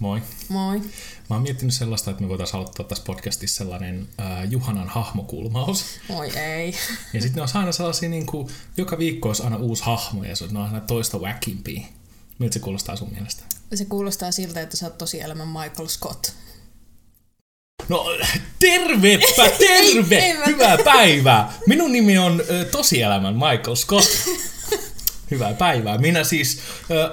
Moi. Moi. Mä oon miettinyt sellaista, että me voitaisiin aloittaa tässä podcastissa sellainen äh, Juhanan hahmokulmaus. Moi ei. Ja sitten ne on aina sellaisia, niin kuin, joka viikko olisi aina uusi hahmo ja se on aina toista wackimpia. Miltä se kuulostaa sun mielestä? Se kuulostaa siltä, että sä oot tosi elämän Michael Scott. No tervepä, terve! Ei, ei Hyvää päivää! Minun nimi on tosielämän Michael Scott. Hyvää päivää. Minä siis,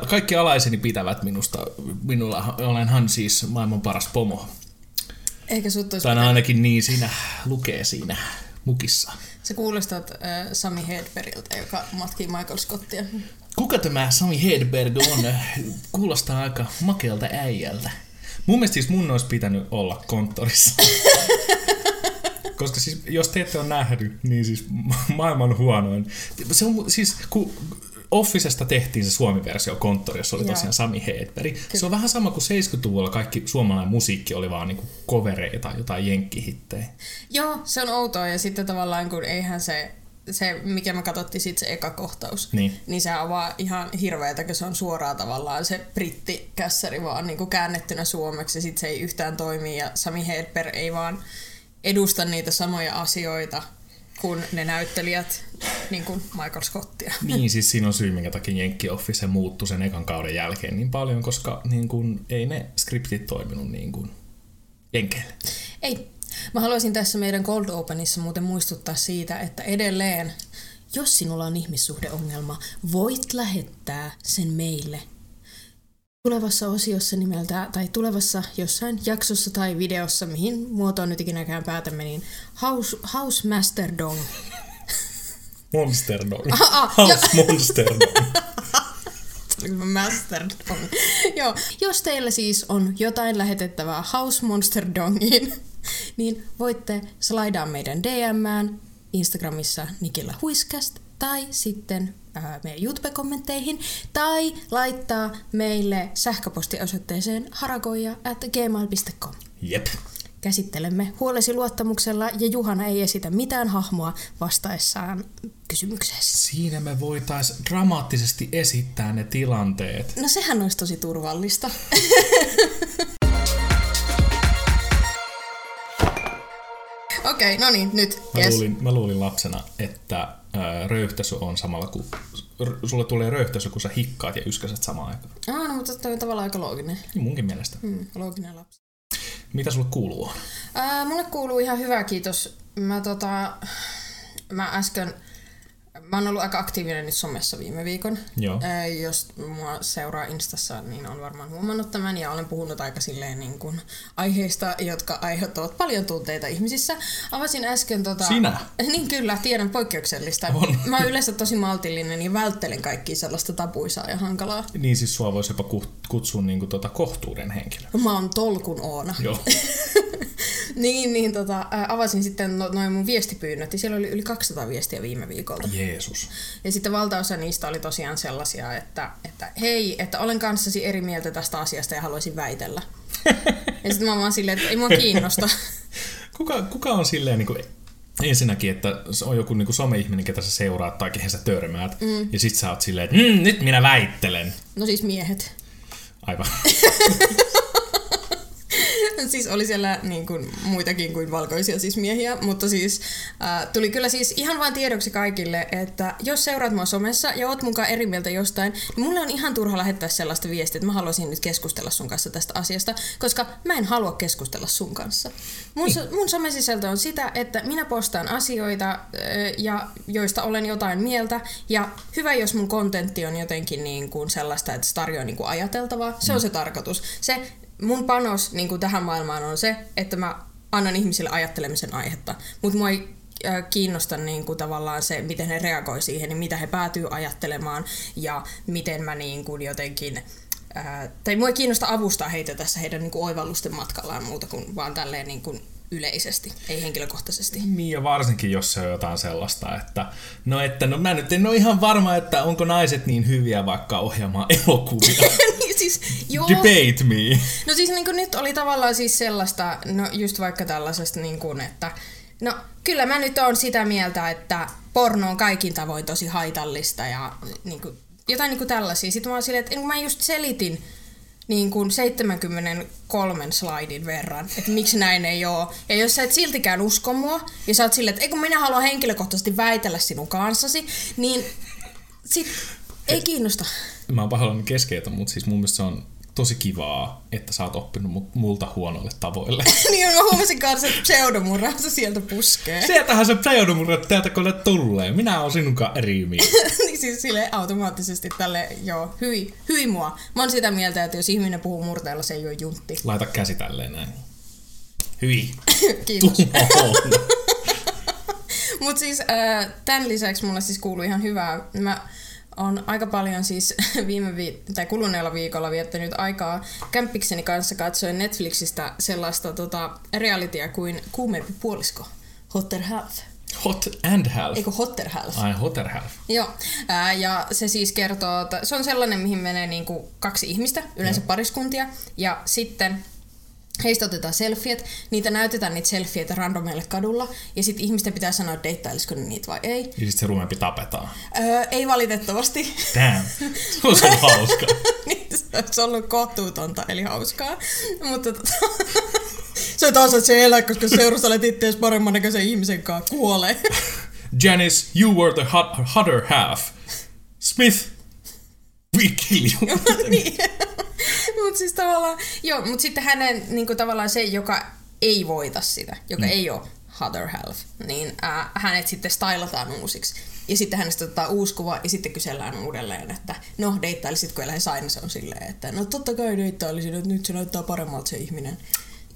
kaikki alaiseni pitävät minusta, minulla olenhan siis maailman paras pomo. Eikä sut olisi... Tai ainakin niin siinä lukee siinä mukissa. Se kuulostat äh, Sami Hedbergiltä, joka matkii Michael Scottia. Kuka tämä Sami Hedberg on? Kuulostaa aika makealta äijältä. Mun mielestä siis mun olisi pitänyt olla konttorissa. Koska siis, jos te ette ole nähnyt, niin siis maailman huonoin. Se on siis, kun Officesta tehtiin se suomi-versio konttori, jossa oli Joo. tosiaan Sami Hedberg. Se on vähän sama kuin 70-luvulla kaikki suomalainen musiikki oli vaan niinku kovereita, jotain jenkkihittejä. Joo, se on outoa ja sitten tavallaan kun eihän se, se mikä me katsottiin sit se eka kohtaus, Niin. niin se on vaan ihan hirveetä, kun se on suoraan tavallaan se brittikässäri vaan niin kuin käännettynä suomeksi ja sit se ei yhtään toimi ja Sami Hedberg ei vaan edusta niitä samoja asioita kuin ne näyttelijät, niin kuin Michael Scottia. Niin, siis siinä on syy, minkä takia Jenkki Office muuttui sen ekan kauden jälkeen niin paljon, koska niin kun, ei ne skriptit toiminut niin kuin Jenkeille. Ei. Mä haluaisin tässä meidän Cold Openissa muuten muistuttaa siitä, että edelleen, jos sinulla on ihmissuhdeongelma, voit lähettää sen meille tulevassa osiossa nimeltä, tai tulevassa jossain jaksossa tai videossa, mihin muotoon nyt ikinäkään päätämme, niin House, House Master Dong. Monster Dog. ah, House Monster Dog. Master Dong. Joo, jos teillä siis on jotain lähetettävää House Monster Dongiin, niin voitte slaidaa meidän DMään Instagramissa Nikillä Huiskast tai sitten meidän YouTube-kommentteihin tai laittaa meille sähköpostiosoitteeseen harakoja at gmail.com. Jep. Käsittelemme huolesi luottamuksella ja Juhana ei esitä mitään hahmoa vastaessaan kysymykseesi. Siinä me voitais dramaattisesti esittää ne tilanteet. No sehän olisi tosi turvallista. Okei, okay, no niin, nyt. Mä, Yes. luulin, mä luulin lapsena, että röyhtäisy on samalla kuin... Sulle tulee röyhtäisy, kun sä hikkaat ja yskäset samaan aikaan. Ah, no, mutta toi on tavallaan aika looginen. Niin munkin mielestä. Hmm, looginen lapsi. Mitä sulle kuuluu? Ää, mulle kuuluu ihan hyvä, kiitos. Mä tota... Mä äsken... Mä oon ollut aika aktiivinen nyt somessa viime viikon. Joo. Ää, jos mua seuraa Instassa, niin on varmaan huomannut tämän ja olen puhunut aika silleen niin kuin aiheista, jotka aiheuttavat paljon tunteita ihmisissä. Avasin äsken tota... Sinä? Niin kyllä, tiedän poikkeuksellista. On. Mä oon yleensä tosi maltillinen ja välttelen kaikkia sellaista tapuisaa ja hankalaa. Niin siis sua voisi jopa ku- kutsua niinku tota kohtuuden henkilö. Mä oon tolkun Oona. Joo. niin, niin tota, avasin sitten no, noin mun viestipyynnöt ja siellä oli yli 200 viestiä viime viikolta. Jeesus. Ja sitten valtaosa niistä oli tosiaan sellaisia, että, että hei, että olen kanssasi eri mieltä tästä asiasta ja haluaisin väitellä. ja sitten mä oon vaan silleen, että ei mua kiinnosta. Kuka, kuka on silleen niin kuin, ensinnäkin, että se on joku niin kuin some-ihminen, ketä sä seuraat tai kehen sä törmäät, mm. ja sit sä oot silleen, että mm, nyt minä väittelen. No siis miehet. Aivan. siis oli siellä niin kuin, muitakin kuin valkoisia siis miehiä, mutta siis äh, tuli kyllä siis ihan vain tiedoksi kaikille, että jos seuraat mua somessa ja oot mukaan eri mieltä jostain, niin mulle on ihan turha lähettää sellaista viestiä, että mä haluaisin nyt keskustella sun kanssa tästä asiasta, koska mä en halua keskustella sun kanssa. Mun, so, mun somesisältö on sitä, että minä postaan asioita, äh, ja joista olen jotain mieltä, ja hyvä, jos mun kontentti on jotenkin niin kuin sellaista, että se tarjoaa niin kuin ajateltavaa. Se on se tarkoitus. Se mun panos niin kuin tähän maailmaan on se, että mä annan ihmisille ajattelemisen aihetta, mutta mua ei äh, kiinnosta niin kuin tavallaan se, miten he reagoi siihen, niin mitä he päätyy ajattelemaan ja miten mä niin kuin jotenkin ää, tai mua ei kiinnosta avustaa heitä tässä heidän niin kuin oivallusten matkallaan muuta kuin vaan tälleen niin kuin yleisesti, ei henkilökohtaisesti. Niin ja varsinkin, jos se on jotain sellaista, että no, että no mä nyt en ole ihan varma, että onko naiset niin hyviä vaikka ohjaamaan elokuvia. Niin siis, joo. Debate me. No siis niin nyt oli tavallaan siis sellaista, no just vaikka tällaisesta niin kuin, että no kyllä mä nyt oon sitä mieltä, että porno on kaikin tavoin tosi haitallista ja niin kuin, jotain niin kuin tällaisia. Sitten mä oon silleen, että kun mä just selitin niin kuin 73 slaidin verran, että miksi näin ei ole. Ja jos sä et siltikään usko mua, ja sä oot silleen, että ei kun minä haluan henkilökohtaisesti väitellä sinun kanssasi, niin sit ei kiinnosta. Mä oon pahoillani keskeytä, mutta siis mun mielestä se on tosi kivaa, että sä oot oppinut multa huonoille tavoille. niin mä huomasin kanssa, että pseudomurra se sieltä puskee. Sieltähän se pseudomurra täältä kun tulee. Minä oon sinunkaan eri mieltä. niin siis sille automaattisesti tälle, joo, hyi, hyi mua. Mä oon sitä mieltä, että jos ihminen puhuu murteella, se ei ole juntti. Laita käsi tälleen näin. Hyi. Kiitos. Mutta siis äh, tämän lisäksi mulle siis kuuluu ihan hyvää. Mä on aika paljon siis viime vi- tai kuluneella viikolla viettänyt aikaa kämppikseni kanssa katsoin Netflixistä sellaista tota, realitya kuin Kuumempi puolisko, Hotter Half. Hot and half. Eikö Hotter Half? Ai, hotter half. Joo, ää, ja se siis kertoo, että se on sellainen, mihin menee niinku kaksi ihmistä, yleensä pariskuntia, ja sitten heistä otetaan selfiet, niitä näytetään niitä selfieitä randomeille kadulla, ja sitten ihmisten pitää sanoa, että deittailisiko ne niitä vai ei. Ja sitten se rumempi tapetaan. Öö, ei valitettavasti. Damn. Se on ollut hauska. niin, se olisi ollut kohtuutonta, eli hauskaa. Mutta tota, se on taas, että se elää, koska seurustelet itseäsi paremman näköisen ihmisen kanssa, kuolee. Janice, you were the hot, hotter half. Smith, we kill you. niin. Mutta siis tavallaan, joo, mutta sitten hänen niinku tavallaan se, joka ei voita sitä, joka mm. ei ole Other Half, niin äh, hänet sitten stylataan uusiksi. Ja sitten hänestä otetaan uusi kuva ja sitten kysellään uudelleen, että no deittailisitko ja lähes aina se on silleen, että no totta kai deittailisin, että nyt se näyttää paremmalta se ihminen.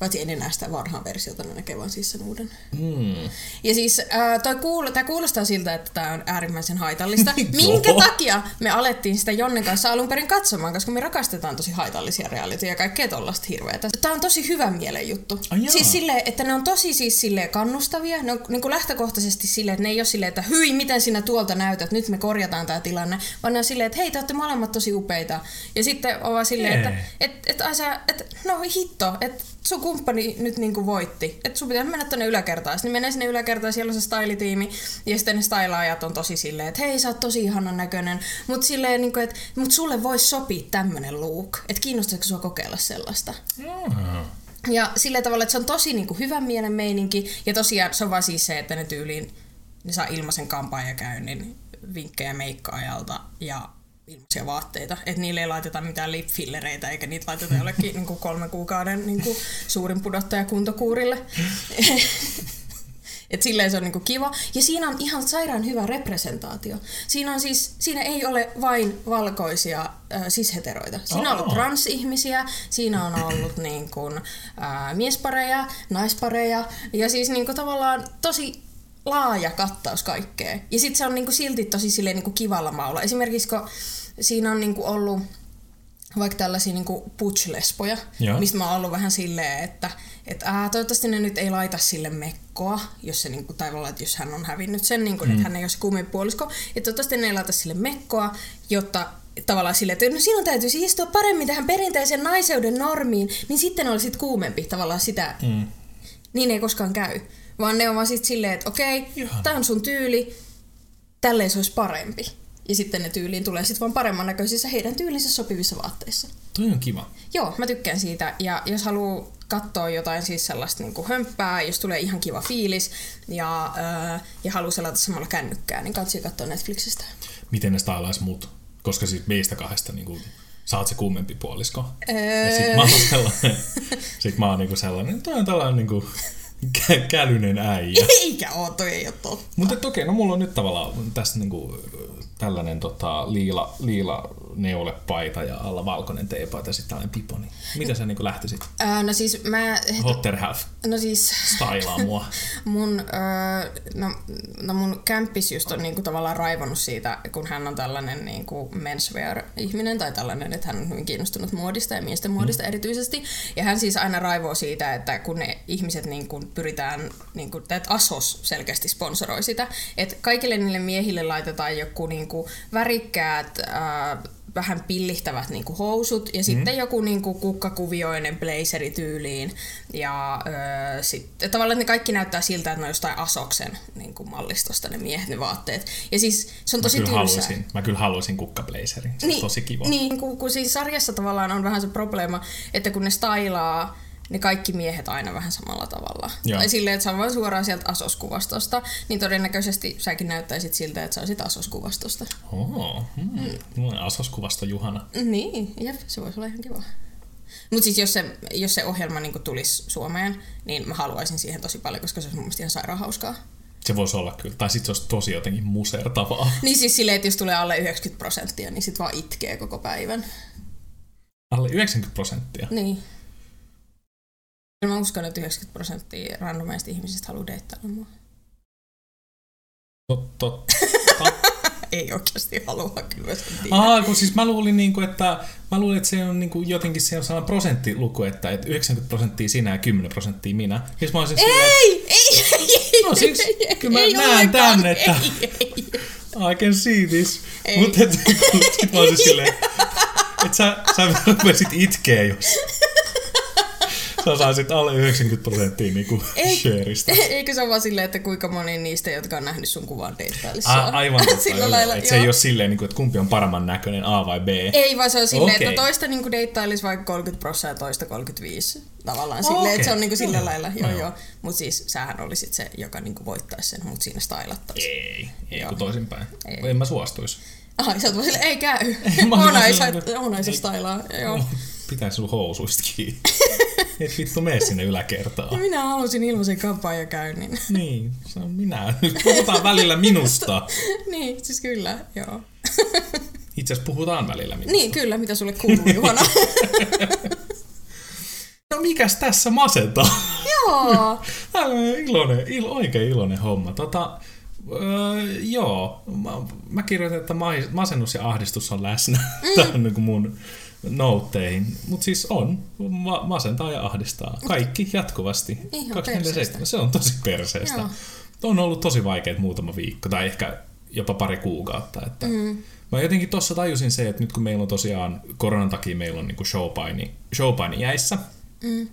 Paitsi en enää sitä vanhaa versiota, ne näkee vaan siis sen uuden. Mm. Ja siis äh, toi kuul- tämä kuulostaa siltä, että tämä on äärimmäisen haitallista. Minkä takia me alettiin sitä Jonnen kanssa alun perin katsomaan, koska me rakastetaan tosi haitallisia reality ja kaikkea tollasta hirveätä. Tämä on tosi hyvä mielen juttu. Jaa. siis silleen, että ne on tosi siis silleen kannustavia. Ne on niin kuin lähtökohtaisesti silleen, että ne ei ole silleen, että hyi, miten sinä tuolta näytät, nyt me korjataan tämä tilanne. Vaan ne on silleen, että hei, te olette molemmat tosi upeita. Ja sitten on vaan silleen, että et, et, et, et, no hitto, että sun kumppani nyt niinku voitti. Että sun pitää mennä tonne yläkertaan. Sitten ne menee sinne yläkertaan, siellä on se stylitiimi. Ja sitten ne stylaajat on tosi silleen, että hei sä oot tosi ihanan näköinen. Mutta silleen, niinku, että mut sulle voisi sopia tämmönen look. Että kiinnostaako sua kokeilla sellaista? Mm. Ja sillä tavalla, että se on tosi niinku hyvän mielen meininki. Ja tosiaan se on vaan siis se, että ne tyyliin ne saa ilmaisen kampaajakäynnin vinkkejä meikkaajalta ja ilmaisia vaatteita. Että niille ei laiteta mitään lipfillereitä eikä niitä laiteta jollekin niinku kolmen kuukauden niinku suurin pudottaja kuntokuurille. Et silleen se on niinku kiva. Ja siinä on ihan sairaan hyvä representaatio. Siinä, on siis, siinä ei ole vain valkoisia äh, sisheteroita. Siinä on ollut transihmisiä, siinä on ollut niin kuin, äh, miespareja, naispareja ja siis niin kuin, tavallaan tosi laaja kattaus kaikkea. Ja sitten se on niin kuin, silti tosi silleen, niin kuin, kivalla maulla. Esimerkiksi kun siinä on niin kuin, ollut vaikka tällaisia niin butch-lesboja, Joo. mistä mä oon ollut vähän silleen, että et, ää, toivottavasti ne nyt ei laita sille mekkoa, jos se niin kuin, tai tavallaan, että jos hän on hävinnyt sen, niin kuin, mm. että hän ei ole se kuumempi puolisko, että toivottavasti ne ei laita sille mekkoa, jotta tavallaan sille, että no sinun täytyisi istua paremmin tähän perinteisen naiseuden normiin, niin sitten olisit kuumempi tavallaan sitä, Mm. niin ei koskaan käy. Vaan ne on vaan sit silleen, että okei, tää on sun tyyli, tälleen se olisi parempi. Ja sitten ne tyyliin tulee sitten vaan paremman näköisissä heidän tyylinsä sopivissa vaatteissa. Toi on kiva. Joo, mä tykkään siitä. Ja jos haluaa katsoa jotain siis sellaista niin hömppää, jos tulee ihan kiva fiilis ja, öö, ja haluaa selata samalla kännykkää, niin katsi katsoa Netflixistä. Miten ne stylais mut? Koska siis meistä kahdesta niin kuin, sä oot se kuumempi puolisko. Öö, Ja sit mä oon sellainen, sit mä oon niinku sellainen, toi on tällainen niinku kä- kälynen äijä. Eikä oo, toi ei oo totta. Mutta et okei, no mulla on nyt tavallaan tässä niinku tällainen tota, liila, liila neulepaita ja alla valkoinen teepaita ja sitten tällainen pipo. Niin miten sä niinku lähtisit Öö, no siis mä... Hotter Half No siis... stylaa mua? Mun, öö, no, no mun kämppis just on niinku tavallaan raivonnut siitä, kun hän on tällainen niinku menswear-ihminen tai tällainen, että hän on hyvin kiinnostunut muodista ja miesten muodista mm. erityisesti. Ja hän siis aina raivoo siitä, että kun ne ihmiset niinku pyritään, niinku, että Asos selkeästi sponsoroi sitä, että kaikille niille miehille laitetaan joku niinku värikkäät ää, vähän pillihtävät niinku housut ja sitten joku niinku kukkakuvioinen blazeri tyyliin. Ja öö, sitten tavallaan ne kaikki näyttää siltä, että ne on jostain Asoksen niinku mallistosta ne miehet, ne vaatteet. Ja siis se on tosi Mä kyllä tylsää. haluaisin, mä kyllä haluaisin kukkablazerin. Se niin, tosi kiva. Niin, kun, kun siis sarjassa tavallaan on vähän se probleema, että kun ne stylaa ne kaikki miehet aina vähän samalla tavalla. Joo. Tai silleen, että se on vaan suoraan sieltä Asos-kuvastosta, niin todennäköisesti säkin näyttäisit siltä, että sä olisit Asos-kuvastosta. Oo, hmm. mm. Asos-kuvasto Juhana. Niin, jep, se voisi olla ihan kiva. Mutta siis jos se, jos se ohjelma niin tulisi Suomeen, niin mä haluaisin siihen tosi paljon, koska se olisi mun mielestä ihan sairaan hauskaa. Se voisi olla kyllä. Tai sitten se olisi tosi jotenkin musertavaa. Niin siis silleen, että jos tulee alle 90 prosenttia, niin sit vaan itkee koko päivän. Alle 90 prosenttia. Niin. Mä uskon, että 90 prosenttia randomeista ihmisistä haluaa deittailla mua. Totta. Ei oikeasti halua, kyllä sen tiedän. Aa, kun siis mä luulin, niinku, että, mä luulin, että se on niinku, jotenkin se on sellainen prosenttiluku, että, että 90 prosenttia sinä ja 10 prosenttia minä. Siis mä olisin silleen, Ei, ei, ei, No siis, ei, kyllä mä ei näen tän, että- Ei, ei. I can see this. Ei. Mutta sit mä olisin silleen, että sä, sä rupesit itkeä, jos sä saisit alle 90 prosenttia niinku Ei. shareista. Eikö se ole vaan silleen, että kuinka moni niistä, jotka on nähnyt sun kuvan deittailisi A, sua? aivan totta. Sillä joo. lailla, Et se ei ole silleen, niinku, että kumpi on paremman näköinen, A vai B. Ei, vaan se on silleen, Okei. että toista niinku deittailisi vaikka 30 prosenttia ja toista 35. Tavallaan silleen, että se on niinku sillä Joo. lailla. Joo, Joo. joo. Mutta siis sähän olisit se, joka niinku voittaisi sen, mutta siinä stylattaisi. Ei, ei kun toisinpäin. Ei. En mä suostuisi. Aha, sä oot vaan silleen, ei käy. Mä ei ei saa ei- stylaa. Joo. Pitäis sun housuista kiinni. Et vittu mene sinne yläkertaan. Ja minä halusin ilmaisen kampanjakäynnin. Niin, se on minä. Nyt puhutaan välillä minusta. niin, siis kyllä, joo. Itse asiassa puhutaan välillä minusta. Niin, kyllä, mitä sulle kuuluu, Juhana. No mikäs tässä masentaa? joo. Iloinen, il, oikein iloinen homma. Tota, öö, joo, mä, mä kirjoitin, että ma- masennus ja ahdistus on läsnä mm. tähän niin kuin mun noutteihin. Mutta siis on, ma- masentaa ja ahdistaa. Kaikki jatkuvasti. Ihan. Se on tosi perseestä. Joo. On ollut tosi vaikeet muutama viikko, tai ehkä jopa pari kuukautta. Että mm. Mä jotenkin tuossa tajusin se, että nyt kun meillä on tosiaan koronan takia meillä on niinku showpaini, showpaini jäissä, Mm.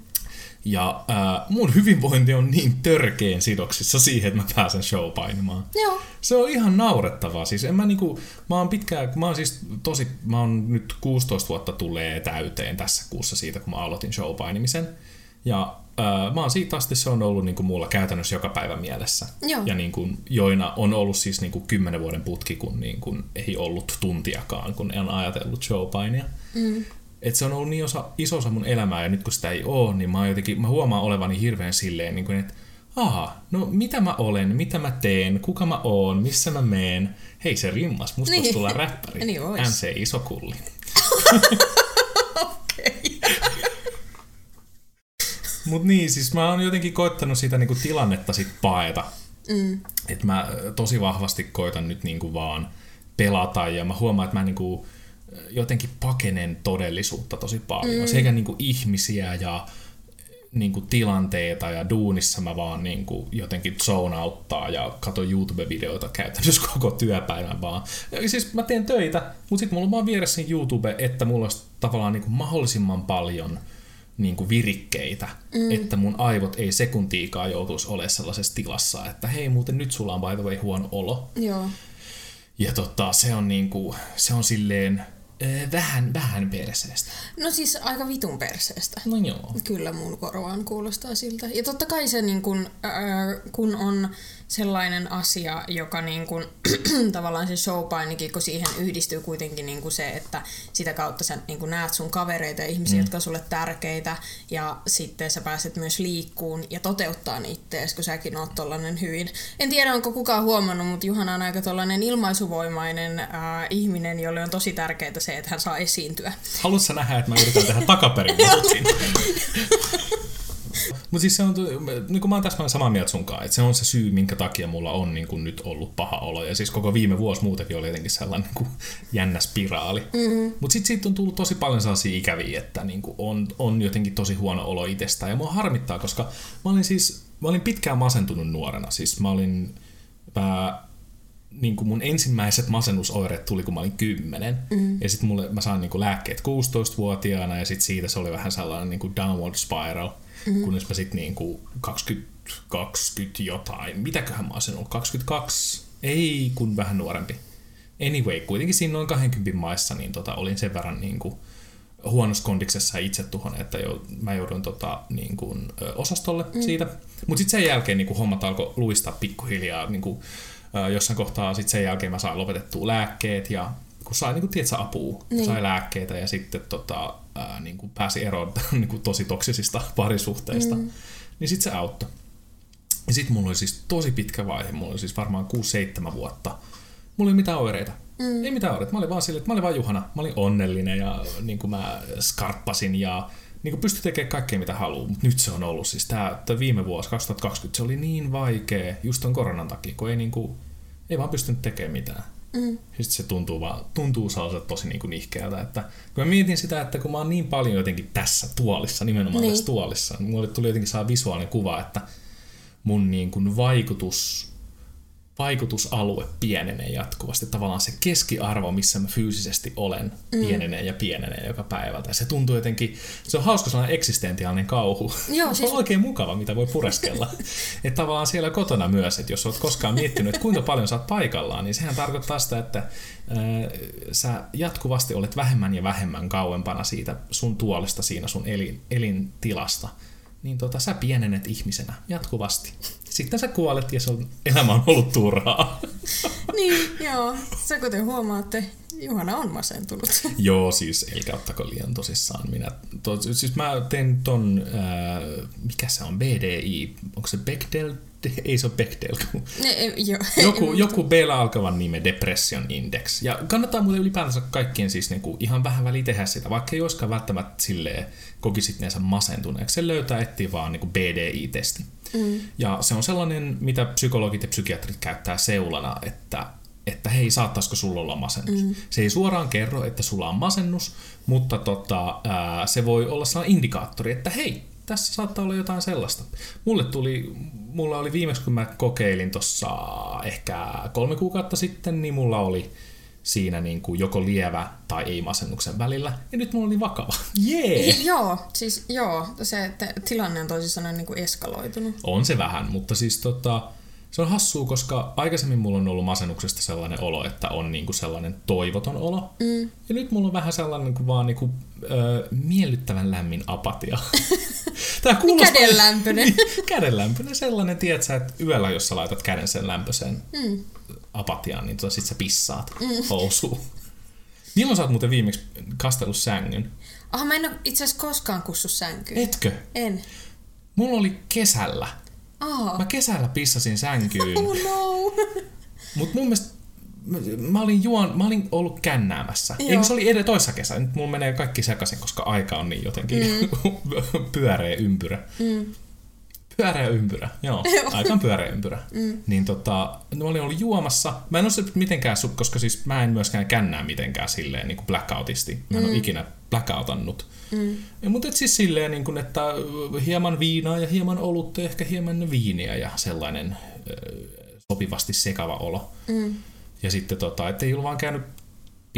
Ja ää, mun hyvinvointi on niin törkeen sidoksissa siihen, että mä pääsen showpainimaan. Joo. Se on ihan naurettavaa. Siis en mä niinku, mä oon pitkään, mä oon siis tosi, mä oon nyt 16 vuotta tulee täyteen tässä kuussa siitä, kun mä aloitin showpainimisen. Ja ää, mä oon siitä asti se on ollut niinku mulla käytännössä joka päivä mielessä. Joo. Ja niinku, joina on ollut siis niinku 10 vuoden putki, kun niinku ei ollut tuntiakaan, kun en ajatellut showpainia. Mm. Et se on ollut niin osa, iso osa mun elämää, ja nyt kun sitä ei oo, niin mä, jotenkin, mä huomaan olevani hirveän silleen, niin kuin, että aha, no mitä mä olen, mitä mä teen, kuka mä oon, missä mä meen. Hei se rimmas, musta Niin. tulla räppäri. Niin vois. MC Iso Kulli. Mut niin, siis mä oon jotenkin koittanut sitä niinku tilannetta sit paeta. Mm. Että mä tosi vahvasti koitan nyt niinku vaan pelata ja mä huomaan, että mä niinku jotenkin pakenen todellisuutta tosi paljon. Mm. Sekä niinku ihmisiä ja niinku tilanteita ja duunissa mä vaan niinku jotenkin zone auttaa ja katon YouTube-videoita käytännössä koko työpäivän vaan. Ja siis mä teen töitä, mutta sitten mulla on vaan vieressä YouTube, että mulla olisi tavallaan niinku mahdollisimman paljon niinku virikkeitä, mm. että mun aivot ei sekuntiikaan joutuisi olemaan sellaisessa tilassa, että hei muuten nyt sulla on by the way huono olo. Joo. Ja tota, se on niinku, se on silleen äh, vähän, vähän perseestä. No siis aika vitun perseestä. No joo. Kyllä mun korvaan kuulostaa siltä. Ja totta kai se niin kun, äh, kun on sellainen asia, joka niin kun, tavallaan se showpainikin, kun siihen yhdistyy kuitenkin niin kun se, että sitä kautta sä niin kun näet sun kavereita ja ihmisiä, mm. jotka on sulle tärkeitä ja sitten sä pääset myös liikkuun ja toteuttaa ittees, kun säkin oot tollanen hyvin. En tiedä, onko kukaan huomannut, mutta Juhana on aika tollanen ilmaisuvoimainen äh, ihminen, jolle on tosi tärkeää se, että hän saa esiintyä. Haluatko nähdä, että mä yritän tehdä takaperin? Mutta siis se on, niin kuin mä oon täsmälleen samaa mieltä sunkaan, että se on se syy, minkä takia mulla on niin kuin nyt ollut paha olo. Ja siis koko viime vuosi muutenkin oli jotenkin sellainen niin kuin jännä spiraali. Mm-hmm. Mutta sitten siitä on tullut tosi paljon sellaisia ikäviä, että niin kuin on, on jotenkin tosi huono olo itsestään. Ja mua harmittaa, koska mä olin siis, mä olin pitkään masentunut nuorena. Siis mä olin, mä niin kuin mun ensimmäiset masennusoireet tuli, kun mä olin 10. Mm. Ja sitten mulle, mä sain niin kuin lääkkeet 16-vuotiaana ja sitten siitä se oli vähän sellainen niin kuin downward spiral. Mm. Kunnes mä sitten niin kuin 20, 20 jotain, mitäköhän mä olisin ollut, 22, ei kun vähän nuorempi. Anyway, kuitenkin siinä noin 20 maissa niin tota, olin sen verran niin kuin, huonossa kondiksessa itse tuhon, että jo, mä jouduin tota, niin kuin, osastolle mm. siitä. Mutta sitten sen jälkeen niin kuin, hommat alkoi luistaa pikkuhiljaa. Niin kuin, jossain kohtaa sit sen jälkeen mä sain lopetettua lääkkeet ja kun sai niin kuin, tiedätkö, apua, niin. sai lääkkeitä ja sitten tota, ää, niin kuin pääsi eroon niin kuin, tosi toksisista parisuhteista, mm. niin sitten se auttoi. Ja sitten mulla oli siis tosi pitkä vaihe, mulla oli siis varmaan 6-7 vuotta. Mulla ei mitään oireita. Mm. Ei mitään oireita. Mä olin vaan silleen, että mä olin vaan Juhana. Mä olin onnellinen ja niin kuin mä skarppasin ja niin kuin pystyi tekemään kaikkea mitä haluaa. Mutta nyt se on ollut siis tää, tää viime vuosi 2020, se oli niin vaikea just ton koronan takia, kun ei, niin kuin, ei vaan pystynyt tekemään mitään. Mm. Sitten se tuntuu, vaan, tuntuu sellaiselta tosi niin kuin nihkeältä, että kun mä mietin sitä, että kun mä oon niin paljon jotenkin tässä tuolissa, nimenomaan niin. tässä tuolissa, niin mulle tuli jotenkin saa visuaalinen kuva, että mun niin kuin vaikutus vaikutusalue pienenee jatkuvasti. Tavallaan se keskiarvo, missä mä fyysisesti olen, mm. pienenee ja pienenee joka päivä. Tai se tuntuu jotenkin, se on hauska sellainen eksistentiaalinen kauhu. Joo, siis... se on oikein mukava, mitä voi pureskella. että tavallaan siellä kotona myös, että jos olet koskaan miettinyt, että kuinka paljon sä oot paikallaan, niin sehän tarkoittaa sitä, että äh, sä jatkuvasti olet vähemmän ja vähemmän kauempana siitä sun tuolesta siinä sun elin, elintilasta niin tota, sä pienenet ihmisenä jatkuvasti. Sitten sä kuolet ja sun elämä on ollut turhaa. niin, joo. Sä kuten huomaatte, Juhana on masentunut. joo, siis älkää ottako liian tosissaan. Minä, to, siis mä teen ton, äh, mikä se on, BDI, onko se Bechdel ei se ole Bechdel. Ne, jo, joku, joku b alkavan nime Depression Index. Ja kannattaa muuten ylipäätänsä kaikkien siis niinku ihan vähän väliä tehdä sitä, vaikka ei olisikaan välttämättä silleen kokisit neensä masentuneeksi. Se löytää etsii vaan niinku BDI-testi. Mm. Ja se on sellainen, mitä psykologit ja psykiatrit käyttää seulana, että että hei, saattaisiko sulla olla masennus. Mm. Se ei suoraan kerro, että sulla on masennus, mutta tota, ää, se voi olla sellainen indikaattori, että hei, tässä saattaa olla jotain sellaista. Mulle tuli, mulla oli viimeksi kun mä kokeilin tuossa ehkä kolme kuukautta sitten, niin mulla oli siinä niin kuin joko lievä tai ei masennuksen välillä. Ja nyt mulla oli vakava. Jee! Yeah. Joo, siis joo, se tilanne on toisin sanoen niin kuin eskaloitunut. On se vähän, mutta siis tota, se on hassua, koska aikaisemmin mulla on ollut masennuksesta sellainen olo, että on niinku sellainen toivoton olo. Mm. Ja nyt mulla on vähän sellainen niinku vaan niinku, ö, miellyttävän lämmin apatia. Tää kuulostaa... Kädenlämpöinen. kädenlämpöinen sellainen, tiedätkö, että yöllä, jos sä laitat käden sen lämpöiseen mm. Apatiaan, niin tota sit sä pissaat mm. housuun. Milloin sä oot muuten viimeksi kastellut sängyn? Ah, mä en ole itse asiassa koskaan kussu sänkyyn. Etkö? En. Mulla oli kesällä Oh. Mä kesällä pissasin sänkyyn. Oh no. Mut mun mielestä mä olin, juon, mä olin ollut kännäämässä. Joo. se oli edes toissa kesä. Nyt mulla menee kaikki sekaisin, koska aika on niin jotenkin mm. pyöreä ympyrä. Mm. Pyöreä ympyrä, joo. Aika pyöreä ympyrä. Mm. Niin tota, mä olin ollut juomassa. Mä en ole mitenkään, koska siis mä en myöskään kännää mitenkään silleen niin kuin blackoutisti. Mä en mm. ole ikinä blackoutannut. Mm. Ja, mutta et siis silleen, niin kuin, että hieman viinaa ja hieman olutta ja ehkä hieman viiniä ja sellainen sopivasti sekava olo. Mm. Ja sitten tota, ettei ollut vaan käynyt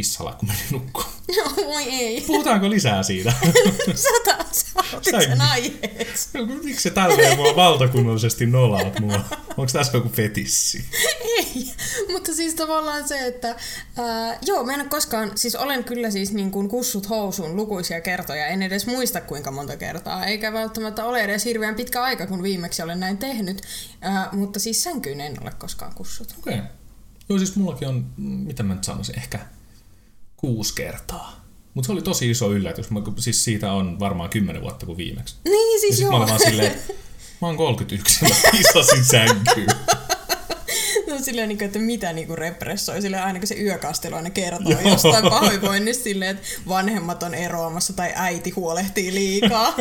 pissalla, kun menin nukkuun. No, voi ei. Puhutaanko lisää siitä? Sata, sä otit sen aiheeksi. No, miksi se tälleen mua valtakunnallisesti nolaat mua? Onko tässä joku fetissi? Ei, mutta siis tavallaan se, että äh, joo, mä en ole koskaan, siis olen kyllä siis niin kuin kussut housuun lukuisia kertoja, en edes muista kuinka monta kertaa, eikä välttämättä ole edes hirveän pitkä aika, kun viimeksi olen näin tehnyt, äh, mutta siis sänkyyn en ole koskaan kussut. Okei. Okay. Joo, siis mullakin on, mitä mä nyt sanoisin, ehkä kuusi kertaa. Mutta se oli tosi iso yllätys. Mä, siis siitä on varmaan kymmenen vuotta kuin viimeksi. Niin, siis ja joo. Mä olin vaan silleen, mä oon 31 mä sänkyyn. No silleen, niin että mitä niin repressoi, silleen aina kun se yökastelu aina kertoo Joo. jostain pahoinvoinnista silleen, että vanhemmat on eroamassa tai äiti huolehtii liikaa.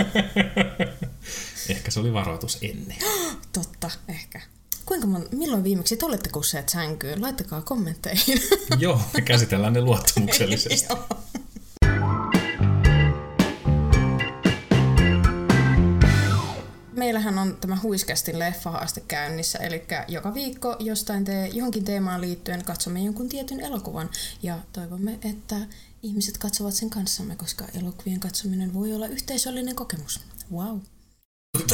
ehkä se oli varoitus ennen. Totta, ehkä. Kuinka mon, milloin viimeksi te olette kusseet sänkyyn? Laittakaa kommentteihin. Joo, me käsitellään ne luottamuksellisesti. meillähän on tämä Huiskastin leffahaaste käynnissä, eli joka viikko jostain te, johonkin teemaan liittyen katsomme jonkun tietyn elokuvan ja toivomme, että ihmiset katsovat sen kanssamme, koska elokuvien katsominen voi olla yhteisöllinen kokemus. Wow.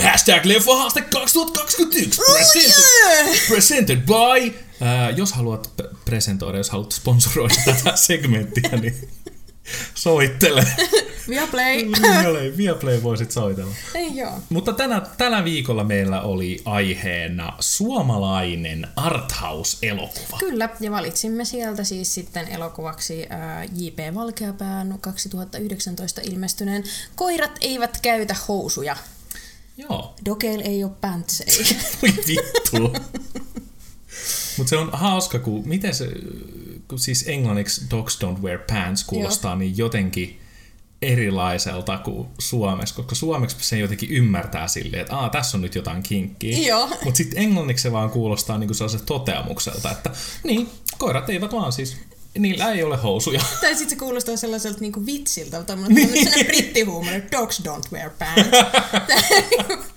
Hashtag leffahaaste 2021 presented, presented by... Uh, jos haluat presentoida, jos haluat sponsoroida tätä segmenttiä, niin soittele. Viaplay. Viaplay, Viaplay voisit soitella. Ei joo. Mutta tänä, tällä viikolla meillä oli aiheena suomalainen arthouse-elokuva. Kyllä, ja valitsimme sieltä siis sitten elokuvaksi ää, J.P. Valkeapään 2019 ilmestyneen Koirat eivät käytä housuja. Joo. Dokeil ei ole pantsei. Voi vittu. Mutta se on hauska, kun miten se, kun siis englanniksi dogs don't wear pants kuulostaa Joo. niin jotenkin erilaiselta kuin suomeksi, koska suomeksi se jotenkin ymmärtää silleen, että Aa, tässä on nyt jotain kinkkiä. Joo. Mutta sitten englanniksi se vaan kuulostaa niinku sellaiselta toteamukselta, että niin, koirat eivät vaan siis, niillä ei ole housuja. tai sitten se kuulostaa sellaiselta niinku vitsiltä, tämmöinen niin. brittihuumori, dogs don't wear pants.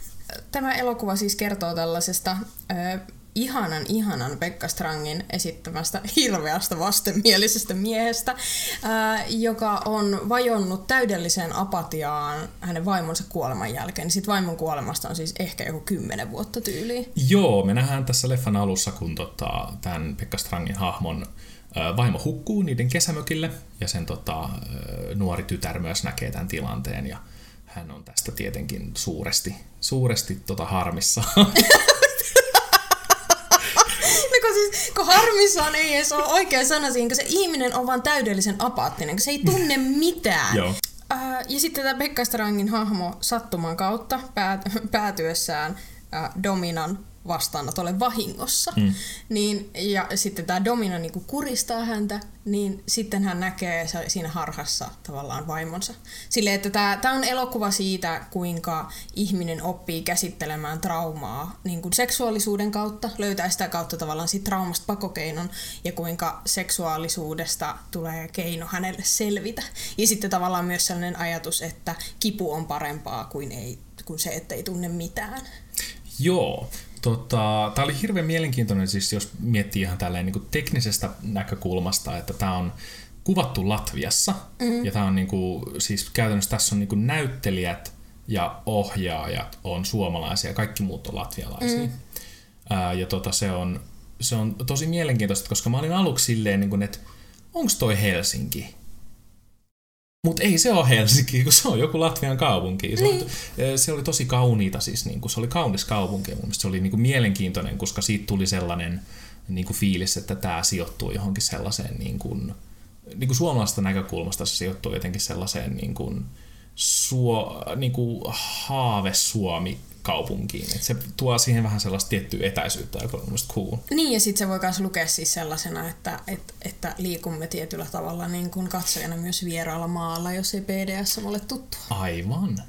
Tämä elokuva siis kertoo tällaisesta ö, ihanan, ihanan Pekka Strangin esittämästä hirveästä vastenmielisestä miehestä, ää, joka on vajonnut täydelliseen apatiaan hänen vaimonsa kuoleman jälkeen. Sitten vaimon kuolemasta on siis ehkä joku kymmenen vuotta tyyliin. Joo, me nähdään tässä leffan alussa, kun tota, tämän Pekka Strangin hahmon vaimo hukkuu niiden kesämökille ja sen tota, nuori tytär myös näkee tämän tilanteen ja hän on tästä tietenkin suuresti, suuresti tota harmissa. kun, siis, kun harmissaan ei edes ole oikea sana siinä, kun se ihminen on vaan täydellisen apaattinen, kun se ei tunne mitään. Joo. Uh, ja sitten tämä Pekka Strangin hahmo sattuman kautta päät- päätyessään uh, Dominan vastaanotolle vahingossa. Mm. Niin, ja sitten tämä Domina niin kuristaa häntä, niin sitten hän näkee siinä harhassa tavallaan vaimonsa. Sille, että tämä, tämä on elokuva siitä, kuinka ihminen oppii käsittelemään traumaa niin kuin seksuaalisuuden kautta, löytää sitä kautta tavallaan siitä traumasta pakokeinon, ja kuinka seksuaalisuudesta tulee keino hänelle selvitä. Ja sitten tavallaan myös sellainen ajatus, että kipu on parempaa kuin, ei, kuin se, että ei tunne mitään. Joo, Tota, tämä oli hirveän mielenkiintoinen, siis jos miettii ihan tälleen niin teknisestä näkökulmasta, että tämä on kuvattu Latviassa, mm-hmm. ja tämä on niin kuin, siis käytännössä tässä on niin kuin näyttelijät ja ohjaajat on suomalaisia, kaikki muut on latvialaisia. Mm. Ää, ja tota, se, on, se on tosi mielenkiintoista, koska mä olin aluksi silleen, niin kuin, että onko toi Helsinki? Mutta ei se ole Helsinki, kun se on joku Latvian kaupunki. Se, niin. oli, se oli tosi kauniita, siis niin kuin, se oli kaunis kaupunki. Mun se oli niin kuin mielenkiintoinen, koska siitä tuli sellainen niin kuin fiilis, että tämä sijoittuu johonkin sellaiseen niin kuin, niin kuin suomalaisesta näkökulmasta se sijoittuu jotenkin sellaiseen niin kuin, suo, niin kuin haave Suomi kaupunkiin. Et se tuo siihen vähän sellaista tiettyä etäisyyttä, joka on mielestäni cool. Niin, ja sitten se voi myös lukea siis sellaisena, että, että, että liikumme tietyllä tavalla niin kuin katsojana myös vieraalla maalla, jos ei PDS ole tuttu. Aivan.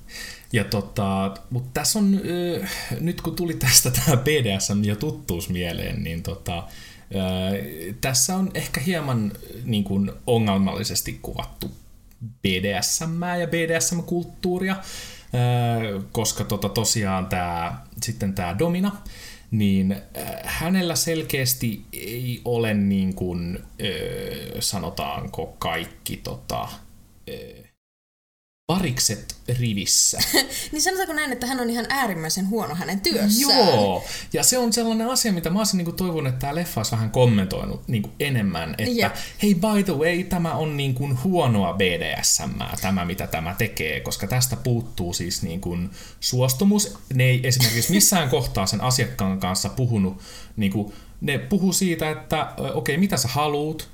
Ja tota, mutta tässä on, äh, nyt kun tuli tästä tämä BDSM ja tuttuus mieleen, niin tota, tässä on ehkä hieman niin kuin ongelmallisesti kuvattu BDSM ja BDSM-kulttuuria koska tota, tosiaan tää, sitten tämä Domina, niin hänellä selkeästi ei ole niin kuin, sanotaanko kaikki tota, parikset rivissä. niin sanotaanko näin, että hän on ihan äärimmäisen huono hänen työssään. Joo, ja se on sellainen asia, mitä mä olisin niin toivonut, että tämä leffa olisi vähän kommentoinut niin kuin enemmän, että yeah. hei by the way, tämä on niin kuin huonoa BDSM, tämä mitä tämä tekee, koska tästä puuttuu siis niin kuin suostumus. Ne ei esimerkiksi missään kohtaa sen asiakkaan kanssa puhunut, niin kuin, ne puhuu siitä, että okei, okay, mitä sä haluut,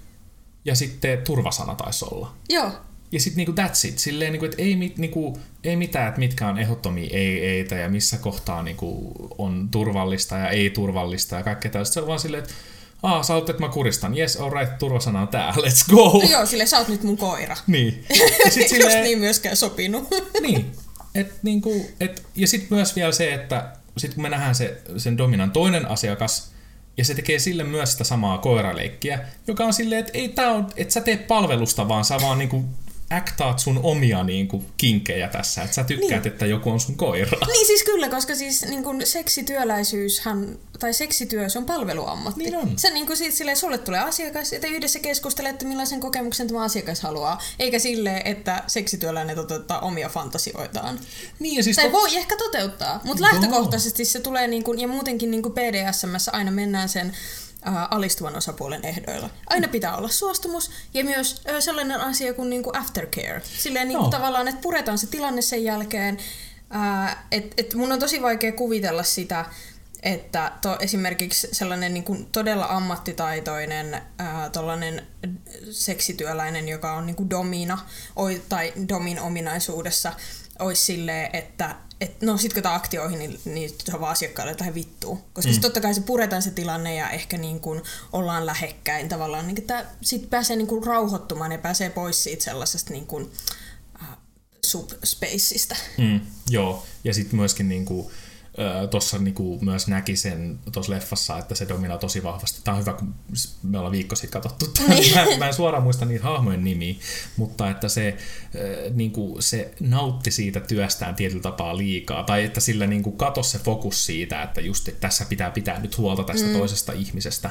ja sitten turvasana taisi olla. Joo ja sitten niinku that's it. Silleen, niinku, että ei, niinku, ei mitään, että mitkä on ehdottomia ei-eitä ja missä kohtaa niinku, on turvallista ja ei-turvallista ja kaikkea tällaista. Se on vaan silleen, että Aa, sä haluat, että mä kuristan. Yes, alright, turvasana on tää, let's go. Joo, sille sä oot nyt mun koira. Niin. Ja sit silleen, Jos niin myöskään sopinut. niin. Et, niinku, et, ja sitten myös vielä se, että sit kun me nähdään se, sen dominan toinen asiakas, ja se tekee sille myös sitä samaa koiraleikkiä, joka on silleen, että ei tää on, et sä tee palvelusta, vaan sä vaan niinku aktaat sun omia niin kuin, kinkkejä tässä, että sä tykkäät, niin. että joku on sun koira. Niin siis kyllä, koska siis niin kun seksityöläisyyshän, tai seksityö, se on palveluammatti. Niin on. Se niin kuin siitä, silleen, sulle tulee asiakas, te yhdessä keskustelette, millaisen kokemuksen tämä asiakas haluaa. Eikä sille, että seksityöläinen toteuttaa omia fantasioitaan. Niin, ja siis Tai tot- voi ehkä toteuttaa, mutta lähtökohtaisesti se tulee, niin kuin, ja muutenkin niin kuin BDSMssä aina mennään sen ää, alistuvan osapuolen ehdoilla. Aina pitää olla suostumus ja myös sellainen asia kuin niinku aftercare. Silleen niinku Joo. tavallaan, että puretaan se tilanne sen jälkeen. Ää, et, et mun on tosi vaikea kuvitella sitä, että to, esimerkiksi sellainen niin kuin todella ammattitaitoinen ää, tollainen seksityöläinen, joka on niin kuin domina oi, tai domin ominaisuudessa, olisi silleen, että et, no sit kun tää aktioihin, niin, niin se on vaan asiakkaalle jotain vittua. Koska mm. totta kai se puretaan se tilanne ja ehkä niin kuin ollaan lähekkäin tavallaan. Niin, että sit pääsee niin kuin rauhoittumaan ja pääsee pois siitä sellaisesta niin kuin, äh, subspaceista. Mm, joo, ja sitten myöskin niinku, tuossa niinku myös näki sen tuossa leffassa, että se dominoi tosi vahvasti. Tämä on hyvä, kun me ollaan viikko sitten katsottu. Niin. mä, mä en suoraan muista niitä hahmojen nimiä, mutta että se, ö, niinku, se nautti siitä työstään tietyllä tapaa liikaa. Tai että sillä niinku katosi se fokus siitä, että just että tässä pitää pitää nyt huolta tästä mm. toisesta ihmisestä,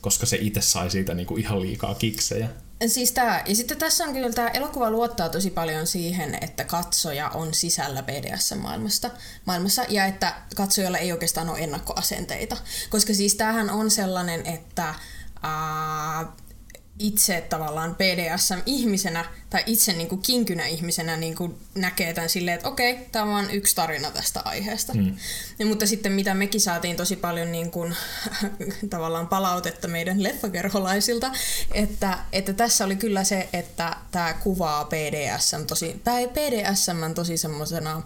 koska se itse sai siitä niinku ihan liikaa kiksejä. Siis tää, ja sitten tässä on kyllä tämä elokuva luottaa tosi paljon siihen, että katsoja on sisällä BDS-maailmasta maailmassa, ja että katsojalla ei oikeastaan ole ennakkoasenteita. Koska siis tämähän on sellainen, että ää, itse tavallaan BDSM-ihmisenä tai itse niin kuin kinkynä ihmisenä niin kuin näkee tämän silleen, että okei, tämä on vain yksi tarina tästä aiheesta. Mm. Ja, mutta sitten mitä mekin saatiin tosi paljon niin kuin, tavallaan palautetta meidän leffakerholaisilta, että, että tässä oli kyllä se, että tämä kuvaa BDSM tosi, tai BDSM tosi semmoisena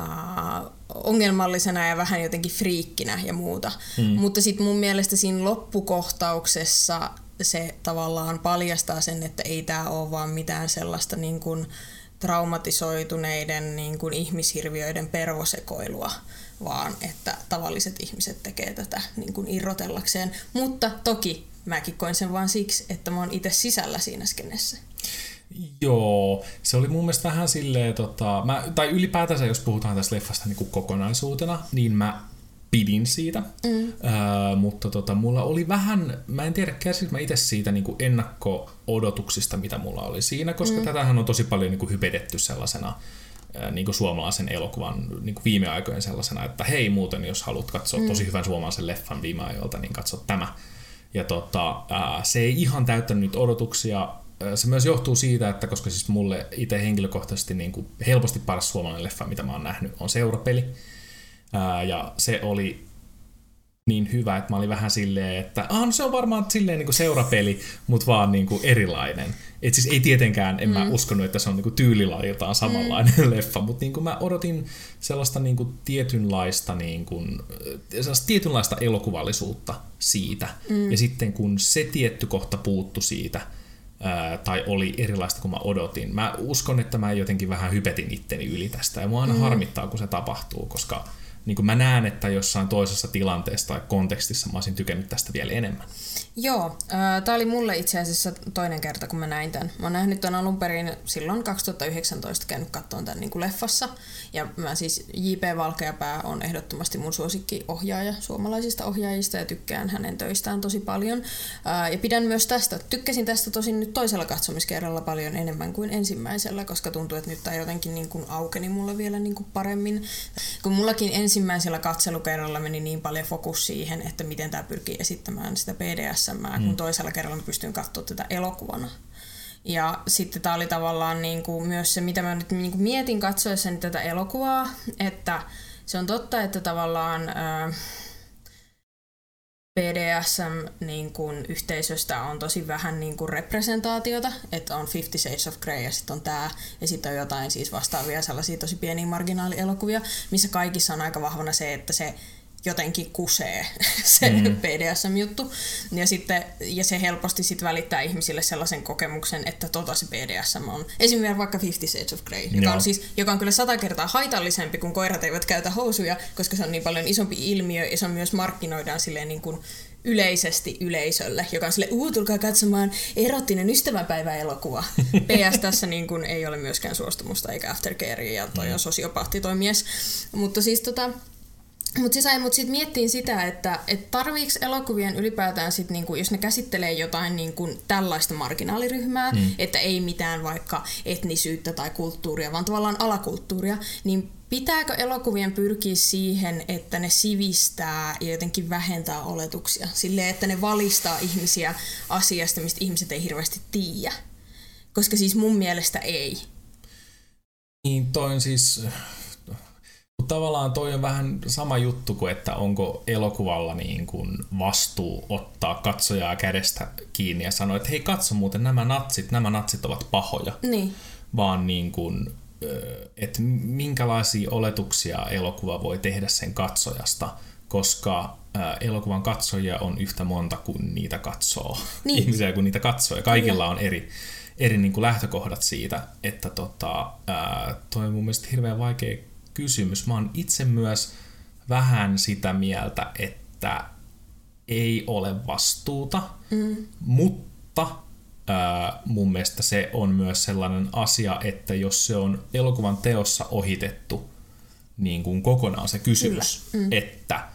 Uh, ongelmallisena ja vähän jotenkin friikkinä ja muuta. Mm. Mutta sitten mun mielestä siinä loppukohtauksessa se tavallaan paljastaa sen, että ei tämä ole vaan mitään sellaista niin kuin traumatisoituneiden niin kuin ihmishirviöiden pervosekoilua, vaan että tavalliset ihmiset tekee tätä niin kuin irrotellakseen. Mutta toki mäkin koin sen vaan siksi, että mä oon itse sisällä siinä skenessä. Joo, se oli mun mielestä vähän silleen, tota, mä, tai ylipäätänsä jos puhutaan tästä leffasta niin kuin kokonaisuutena, niin mä pidin siitä, mm. öö, mutta tota, mulla oli vähän, mä en tiedä kärsinkö mä itse siitä niin ennakko-odotuksista, mitä mulla oli siinä, koska mm. tätähän on tosi paljon niin kuin hypetetty sellaisena niin kuin suomalaisen elokuvan niin kuin viime aikojen sellaisena, että hei muuten, jos haluat katsoa mm. tosi hyvän suomalaisen leffan viime ajoilta, niin katso tämä. Ja tota, ää, se ei ihan täyttänyt odotuksia, se myös johtuu siitä, että koska siis mulle itse henkilökohtaisesti niin kuin helposti paras suomalainen leffa, mitä mä oon nähnyt, on Seurapeli. Ää, ja se oli niin hyvä, että mä olin vähän silleen, että ah, no se on varmaan silleen niin kuin seurapeli, mutta vaan niin kuin erilainen. Et siis ei tietenkään, en mm. mä uskonut, että se on niin kuin tyylilajiltaan samanlainen mm. leffa, mutta niin kuin mä odotin sellaista niin kuin tietynlaista, niin kuin, sellaista tietynlaista elokuvallisuutta siitä. Mm. Ja sitten kun se tietty kohta puuttu siitä, ää, tai oli erilaista kuin mä odotin. Mä uskon, että mä jotenkin vähän hypetin itteni yli tästä, ja mua aina mm. harmittaa, kun se tapahtuu, koska niin kuin mä näen, että jossain toisessa tilanteessa tai kontekstissa mä olisin tykännyt tästä vielä enemmän. Joo, tämä oli mulle itse asiassa toinen kerta, kun mä näin tämän. Mä oon nähnyt tämän alun perin silloin 2019 käynyt katsomaan tämän niin kuin leffassa. Ja mä siis J.P. Valkeapää on ehdottomasti mun suosikkiohjaaja suomalaisista ohjaajista ja tykkään hänen töistään tosi paljon. Ja pidän myös tästä. Tykkäsin tästä tosin nyt toisella katsomiskerralla paljon enemmän kuin ensimmäisellä, koska tuntuu, että nyt tämä jotenkin niin kuin aukeni mulle vielä niin kuin paremmin. Kun mullakin ensimmäisellä katselukerralla meni niin paljon fokus siihen, että miten tämä pyrkii esittämään sitä BDS mm. kun toisella kerralla mä pystyin katsoa tätä elokuvana. Ja sitten tämä oli tavallaan niin kuin myös se, mitä mä nyt niin kuin mietin katsoessani tätä elokuvaa, että se on totta, että tavallaan äh, BDSM niin on tosi vähän niin kuin representaatiota, että on Fifty Shades of Grey ja sitten on tämä, ja sitten on jotain siis vastaavia sellaisia tosi pieniä marginaalielokuvia, missä kaikissa on aika vahvana se, että se jotenkin kusee se mm. BDSM-juttu. Ja, sitten, ja se helposti sit välittää ihmisille sellaisen kokemuksen, että tota se BDSM on. Esimerkiksi vaikka Fifty Shades of Grey, joka on, siis, joka on kyllä sata kertaa haitallisempi, kun koirat eivät käytä housuja, koska se on niin paljon isompi ilmiö ja se on myös markkinoidaan silleen niin kuin yleisesti yleisölle, joka on sille, uu, tulkaa katsomaan erottinen ystävänpäivä-elokuva. PS tässä niin kuin ei ole myöskään suostumusta eikä aftercarea ja toi on sosiopaatti toi mies. Mutta siis tota, mutta se sai mut sit miettiin sitä, että et tarviiko elokuvien ylipäätään sit niinku, jos ne käsittelee jotain niinku tällaista marginaaliryhmää, mm. että ei mitään vaikka etnisyyttä tai kulttuuria, vaan tavallaan alakulttuuria, niin pitääkö elokuvien pyrkiä siihen, että ne sivistää ja jotenkin vähentää oletuksia? Silleen, että ne valistaa ihmisiä asiasta, mistä ihmiset ei hirveästi tiedä. Koska siis mun mielestä ei. Niin, toi on siis mutta tavallaan toi on vähän sama juttu kuin, että onko elokuvalla niin kuin vastuu ottaa katsojaa kädestä kiinni ja sanoa, että hei katso muuten nämä natsit, nämä natsit ovat pahoja. Niin. Vaan niin kuin, että minkälaisia oletuksia elokuva voi tehdä sen katsojasta, koska elokuvan katsojia on yhtä monta kuin niitä katsoo. Niin. Ihmisiä kuin niitä katsoo ja kaikilla on eri, eri niin kuin lähtökohdat siitä, että tota, toi on mun mielestä hirveän vaikea kysymys. Mä oon itse myös vähän sitä mieltä, että ei ole vastuuta, mm. mutta ää, mun mielestä se on myös sellainen asia, että jos se on elokuvan teossa ohitettu niin kuin kokonaan se kysymys, mm. että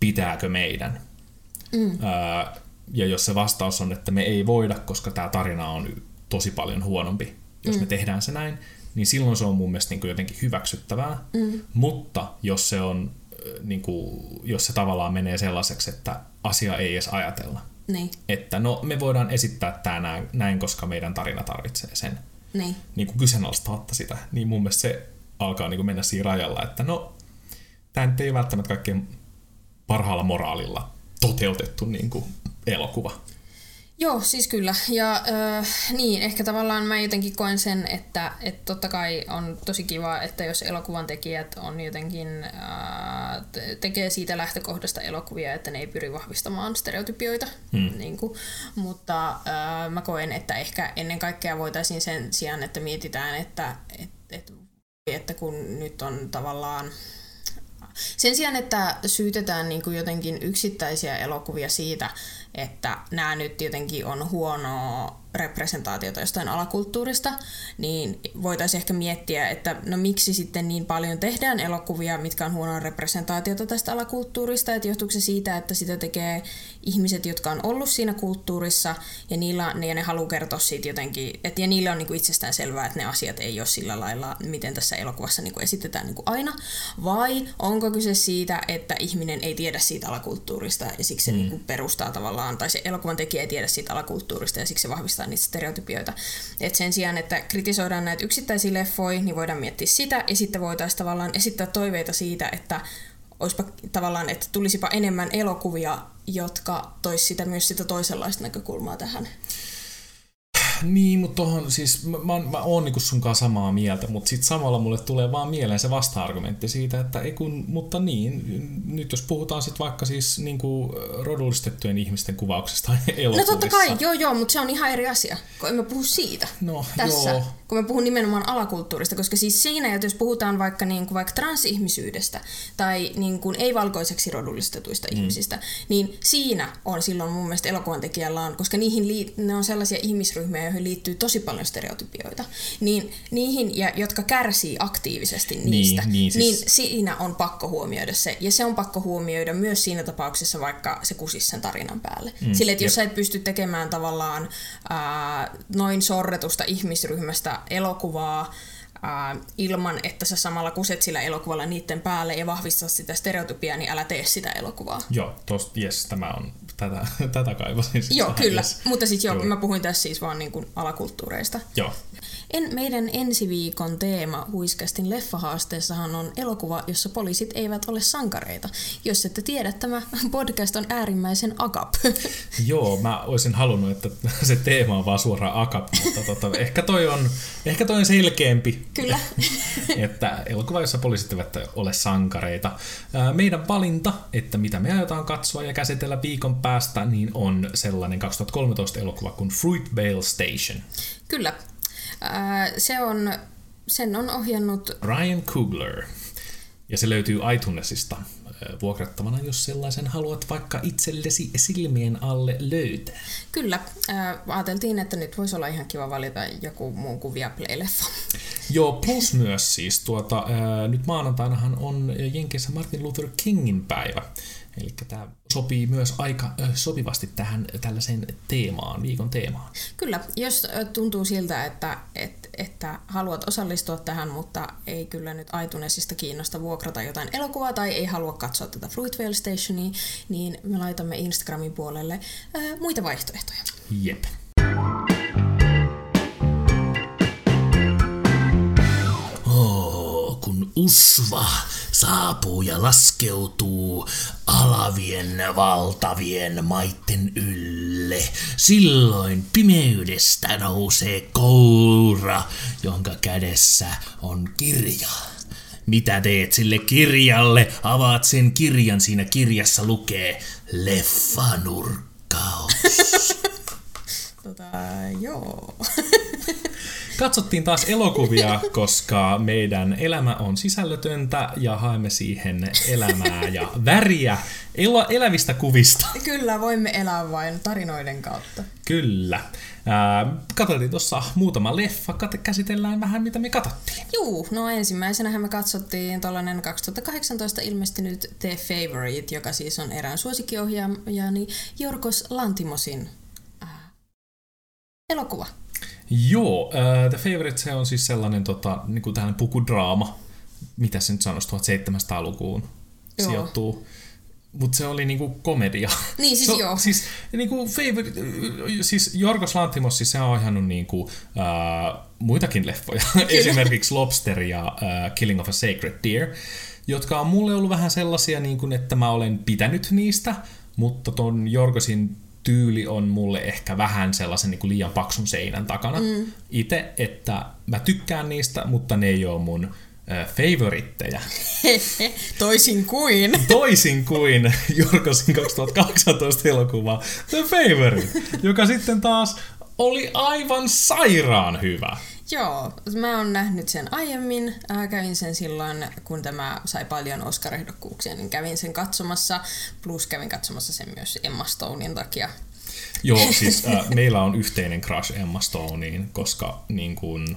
pitääkö meidän, mm. ää, ja jos se vastaus on, että me ei voida, koska tämä tarina on tosi paljon huonompi, jos mm. me tehdään se näin, niin silloin se on mun mielestä niin kuin jotenkin hyväksyttävää. Mm. Mutta jos se on, niin kuin, jos se tavallaan menee sellaiseksi, että asia ei edes ajatella, niin. että no me voidaan esittää tämä näin, koska meidän tarina tarvitsee sen. Niin. Niin kuin kyseenalaistamatta sitä, niin mun mielestä se alkaa niin kuin mennä siinä rajalla, että no tämä nyt ei välttämättä kaikkein parhaalla moraalilla toteutettu niin kuin elokuva. Joo, siis kyllä. Ja äh, niin, ehkä tavallaan mä jotenkin koen sen, että et totta kai on tosi kiva, että jos elokuvan tekijät on jotenkin, äh, tekee siitä lähtökohdasta elokuvia, että ne ei pyri vahvistamaan stereotypioita. Hmm. Niin kuin, mutta äh, mä koen, että ehkä ennen kaikkea voitaisiin sen sijaan, että mietitään, että et, et, että kun nyt on tavallaan sen sijaan, että syytetään niin kuin jotenkin yksittäisiä elokuvia siitä, että nämä nyt jotenkin on huonoa representaatiota jostain alakulttuurista, niin voitaisiin ehkä miettiä, että no miksi sitten niin paljon tehdään elokuvia, mitkä on huonoa representaatiota tästä alakulttuurista, että johtuuko se siitä, että sitä tekee ihmiset, jotka on ollut siinä kulttuurissa, ja, niillä, ja ne haluaa kertoa siitä jotenkin, että ja niillä on niin kuin itsestään selvää, että ne asiat ei ole sillä lailla, miten tässä elokuvassa niin kuin esitetään niin kuin aina, vai onko kyse siitä, että ihminen ei tiedä siitä alakulttuurista, ja siksi se mm. niin kuin perustaa tavallaan, tai se elokuvan tekijä ei tiedä siitä alakulttuurista, ja siksi se vahvistaa niitä stereotypioita. Et sen sijaan, että kritisoidaan näitä yksittäisiä leffoja, niin voidaan miettiä sitä, ja sitten voitaisiin tavallaan esittää toiveita siitä, että olisipa tavallaan, että tulisipa enemmän elokuvia, jotka tois sitä myös sitä toisenlaista näkökulmaa tähän. Niin, mutta tohon, siis mä, mä, mä oon niinku sunkaan samaa mieltä, mutta sitten samalla mulle tulee vaan mieleen se vasta-argumentti siitä, että ei kun, mutta niin, nyt jos puhutaan sitten vaikka siis niinku rodullistettujen ihmisten kuvauksesta elokuvissa. No totta kai, joo joo, mutta se on ihan eri asia, kun emme puhu siitä no, tässä. Joo. Kun me puhun nimenomaan alakulttuurista, koska siis siinä, että jos puhutaan vaikka, niin kuin, vaikka transihmisyydestä tai niin kuin ei-valkoiseksi rodullistetuista mm. ihmisistä, niin siinä on silloin mun mielestä elokuvan tekijällä on, koska niihin lii- ne on sellaisia ihmisryhmiä, joihin liittyy tosi paljon stereotypioita, niin niihin, ja, jotka kärsii aktiivisesti niin, niistä, niin, niin, siis... niin siinä on pakko huomioida se. Ja se on pakko huomioida myös siinä tapauksessa, vaikka se kusisi sen tarinan päälle. Mm, Sille, että jos sä et pysty tekemään tavallaan ää, noin sorretusta ihmisryhmästä elokuvaa, ää, ilman, että sä samalla kuset sillä elokuvalla niiden päälle ja vahvistaa sitä stereotypiaa, niin älä tee sitä elokuvaa. Joo, tosta, yes, tämä on tätä, tätä kaivasin. Joo, kyllä. yes. Mutta siis joo, Joo. mä puhuin tässä siis vaan niin kuin alakulttuureista. Joo. En, meidän ensi viikon teema Huiskastin leffahaasteessahan on elokuva, jossa poliisit eivät ole sankareita. Jos ette tiedä, tämä podcast on äärimmäisen agap. Joo, mä olisin halunnut, että se teema on vaan suoraan akap, mutta tota, ehkä, toi on, ehkä toi on selkeämpi, Kyllä. että elokuva, jossa poliisit eivät ole sankareita. Meidän valinta, että mitä me aiotaan katsoa ja käsitellä viikon päästä, niin on sellainen 2013 elokuva kuin Fruitvale Station. Kyllä. Ää, se on, sen on ohjannut Ryan Coogler. Ja se löytyy iTunesista ää, vuokrattavana, jos sellaisen haluat vaikka itsellesi silmien alle löytää. Kyllä. Ää, ajateltiin, että nyt voisi olla ihan kiva valita joku muu kuin Viaplay-leffa. Joo, plus myös siis tuota, ää, nyt maanantainahan on Jenkeissä Martin Luther Kingin päivä. Eli tämä sopii myös aika sopivasti tähän tällaiseen teemaan, viikon teemaan. Kyllä, jos tuntuu siltä, että, että, että haluat osallistua tähän, mutta ei kyllä nyt iTunesista kiinnosta vuokrata jotain elokuvaa tai ei halua katsoa tätä Fruitvale Stationia, niin me laitamme Instagramin puolelle ää, muita vaihtoehtoja. Jep. Kun usva saapuu ja laskeutuu alavien valtavien maitten ylle, silloin pimeydestä nousee koura, jonka kädessä on kirja. Mitä teet sille kirjalle? Avaat sen kirjan, siinä kirjassa lukee leffanurkkaus. Tota, joo. Katsottiin taas elokuvia, koska meidän elämä on sisällötöntä ja haemme siihen elämää ja väriä el- elävistä kuvista. Kyllä, voimme elää vain tarinoiden kautta. Kyllä. Katsottiin tuossa muutama leffa, kat- käsitellään vähän mitä me katsottiin. Juu, no ensimmäisenä me katsottiin tuollainen 2018 ilmestynyt The Favorite, joka siis on erään suosikkiohjaajani Jorgos Lantimosin äh, elokuva. Joo, uh, The Favorite se on siis sellainen tota, niin kuin tällainen pukudraama, mitä se nyt sanoisi, 1700-lukuun Joo. sijoittuu. Mutta se oli niinku komedia. Niin, siis se, on- joo. Siis, niinku favorite, siis Jorgos Lantimos, siis se on ohjannut niinku, uh, muitakin leffoja. Esimerkiksi Lobster ja uh, Killing of a Sacred Deer, jotka on mulle ollut vähän sellaisia, niin kuin, että mä olen pitänyt niistä, mutta ton Jorgosin tyyli on mulle ehkä vähän sellaisen niin kuin liian paksun seinän takana mm. itse, että mä tykkään niistä, mutta ne ei ole mun favoritteja. Toisin kuin. Toisin kuin Jorgosin 2018 elokuva The Favorite, joka sitten taas oli aivan sairaan hyvä. Joo, mä oon nähnyt sen aiemmin. Äh, kävin sen silloin, kun tämä sai paljon Oscar-ehdokkuuksia, niin kävin sen katsomassa. Plus kävin katsomassa sen myös Emma Stonein takia. Joo, siis äh, meillä on yhteinen crush Emma Stoneen, koska niin kuin,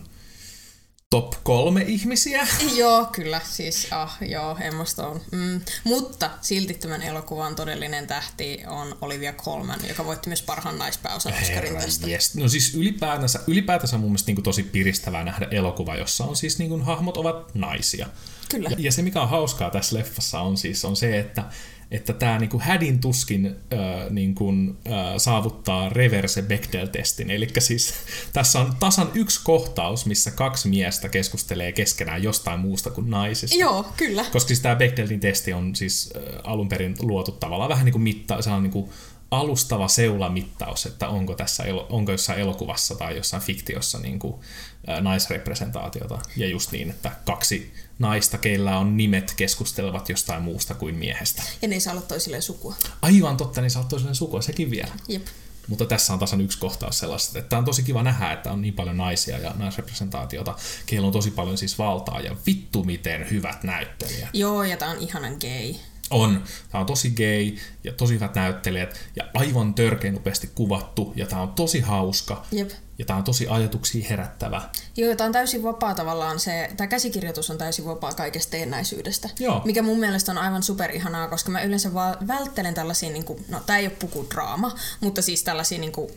top kolme ihmisiä. joo, kyllä, siis ah, joo, Emma Stone. Mm. Mutta silti tämän elokuvan todellinen tähti on Olivia Colman, joka voitti myös parhaan naispääosan Oscarin tästä. jes. No siis ylipäätänsä, ylipäätänsä mun mielestä niin kuin tosi piristävää nähdä elokuva, jossa on siis niin kuin, hahmot ovat naisia. Kyllä. Ja, ja se, mikä on hauskaa tässä leffassa, on siis on se, että että tämä niinku hädin tuskin äh, niinku, äh, saavuttaa reverse Bechdel-testin. Eli siis tässä on tasan yksi kohtaus, missä kaksi miestä keskustelee keskenään jostain muusta kuin naisista. Joo, kyllä. Koska siis tämä Bechdelin testi on siis äh, alun perin luotu tavallaan vähän niin kuin mitta, se on niin kuin alustava seulamittaus, että onko, tässä, onko jossain elokuvassa tai jossain fiktiossa niin kuin, äh, naisrepresentaatiota. Ja just niin, että kaksi naista, keillä on nimet, keskustelevat jostain muusta kuin miehestä. Ja ne ei saa olla toisilleen sukua. Aivan totta, niin sä oot toiselle sukua, sekin vielä. Jep. Mutta tässä on tasan yksi kohtaus sellaista, että on tosi kiva nähdä, että on niin paljon naisia ja naisrepresentaatiota, keillä on tosi paljon siis valtaa ja vittu miten hyvät näyttelijät. Joo, ja tää on ihanan gay. On. Tämä on tosi gay ja tosi hyvät näyttelijät ja aivan törkeän nopeasti kuvattu ja tämä on tosi hauska Jep. ja tämä on tosi ajatuksia herättävä. Joo, tämä on täysin vapaa tavallaan se, tämä käsikirjoitus on täysin vapaa kaikesta teennäisyydestä. Joo. Mikä mun mielestä on aivan superihanaa, koska mä yleensä vaan välttelen tällaisia, niin kuin, no tämä ei ole pukudraama, mutta siis tällaisia niin kuin,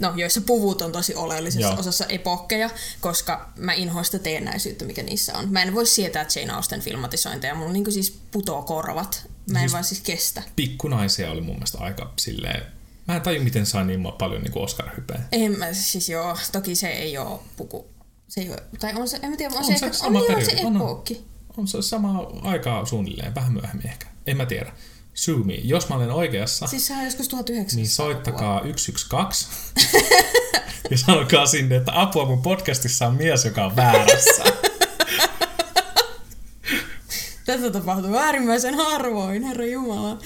no, joissa puvut on tosi oleellisessa Joo. osassa epokkeja, koska mä inhoan sitä teennäisyyttä, mikä niissä on. Mä en voi sietää Jane Austen filmatisointeja, mulla niin siis putoo korvat Mä en siis, vaan siis kestä. Pikkunaisia oli mun mielestä aika silleen... Mä en taju, miten sai niin paljon niin Oscar-hypeä. En mä siis joo, toki se ei ole puku. Se ei ole, tai on se, en mä tiedä, on, On se, se ehkä, sama on, on se on, on. epookki. On se sama aikaa suunnilleen, vähän myöhemmin ehkä. En mä tiedä. Sue me. Jos mä olen oikeassa, Siis se on joskus 1900 niin soittakaa 112 ja sanokaa sinne, että apua mun podcastissa on mies, joka on väärässä. Tätä tapahtuu äärimmäisen harvoin, herra Jumala.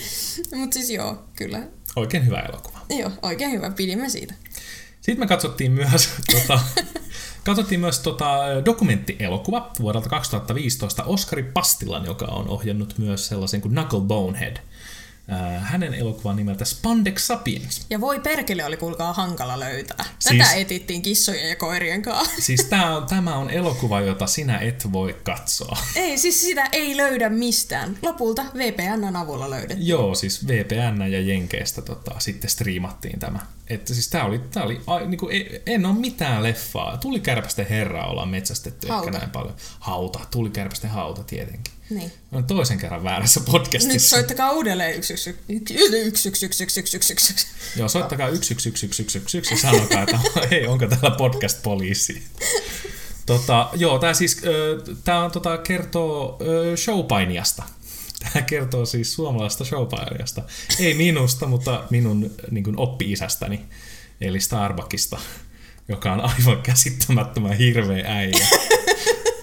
Mutta siis joo, kyllä. Oikein hyvä elokuva. Joo, oikein hyvä, pidimme siitä. Sitten me katsottiin myös, tota, katsottiin myös tota, dokumenttielokuva vuodelta 2015 Oskari Pastilan, joka on ohjannut myös sellaisen kuin Knuckle Bonehead. Äh, Hänen elokuvan nimeltä Spandex Sapiens. Ja voi perkele oli kuulkaa hankala löytää. Tätä Siis- etittiin kissojen ja koirien kanssa. Siis tää on, tämä on elokuva, jota sinä et voi katsoa. Ei, siis sitä ei löydä mistään. Lopulta VPNn avulla löydettiin. Joo, siis VPN ja Jenkeistä tota, sitten striimattiin tämä että siis tää oli, tää oli a, niinku, en ole mitään leffaa. Tuli kärpästen herra olla metsästetty hauta. ehkä näin paljon. Hauta, tuli kärpästen hauta tietenkin. Niin. Olen toisen kerran väärässä podcastissa. Nyt soittakaa uudelleen 111. Joo, soittakaa 111 ja sanokaa, että hei, onko täällä podcast-poliisi. Tota, joo, tämä siis, äh, tota, kertoo showpainiasta. Tämä kertoo siis suomalaisesta showpainiasta. Ei minusta, mutta minun niin kuin, oppi-isästäni, eli Starbuckista, joka on aivan käsittämättömän hirveä äijä.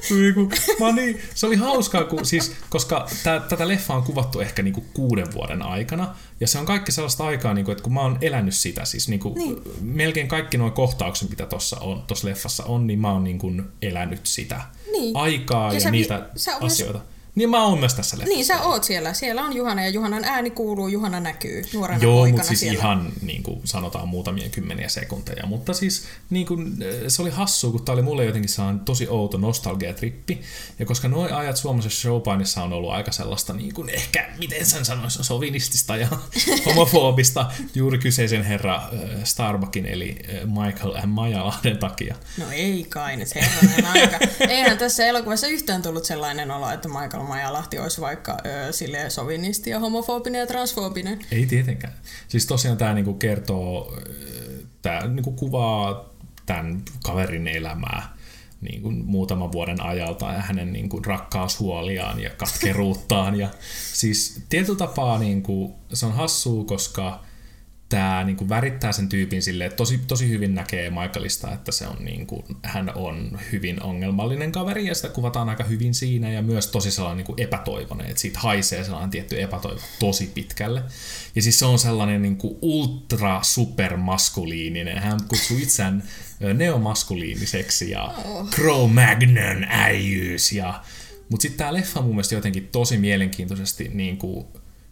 Niinku, mä niin, se oli hauskaa, kun, siis, koska tää, tätä leffaa on kuvattu ehkä niinku kuuden vuoden aikana, ja se on kaikki sellaista aikaa, niinku, että kun mä oon elänyt sitä, siis niinku, niin. melkein kaikki nuo kohtaukset, mitä tuossa on, tossa leffassa on, niin mä oon niinku elänyt sitä Niin. aikaa Ja ja, sä niitä sä myös- asioita. Niin mä oon myös tässä leffassa. Niin, sä oot siellä. Siellä on Juhana ja Juhanan ääni kuuluu, Juhana näkyy nuorena Joo, poikana mutta siis siellä. ihan niin kuin sanotaan muutamia kymmeniä sekunteja. Mutta siis niin kuin, se oli hassua, kun tämä oli mulle jotenkin sellainen tosi outo nostalgiatrippi. Ja koska nuo ajat suomalaisessa showpainissa on ollut aika sellaista, niin kuin ehkä, miten sen sanoisi, sovinistista ja homofobista juuri kyseisen herra äh, Starbuckin, eli äh, Michael M. Majalahden takia. No ei kai nyt herranen aika. Eihän tässä elokuvassa yhtään tullut sellainen olo, että Michael Majalahti olisi vaikka ö, silleen sovinisti ja homofobinen ja transfoobinen. Ei tietenkään. Siis tosiaan tämä niinku kertoo, tämä niinku kuvaa tämän kaverin elämää niin kuin muutaman vuoden ajalta ja hänen niin kuin rakkaushuoliaan ja katkeruuttaan. Ja siis tietyllä tapaa niin kuin, se on hassua, koska tämä niin kuin värittää sen tyypin silleen, että tosi, tosi hyvin näkee Michaelista, että se on niin kuin, hän on hyvin ongelmallinen kaveri ja sitä kuvataan aika hyvin siinä ja myös tosi sellainen niin kuin epätoivoinen, että siitä haisee sellainen tietty epätoivo tosi pitkälle. Ja siis se on sellainen niin kuin ultra supermaskuliininen, hän kutsuu itseään neomaskuliiniseksi ja Cro-Magnon äijyys ja mutta sitten tämä leffa mun mielestä jotenkin tosi mielenkiintoisesti niin kuin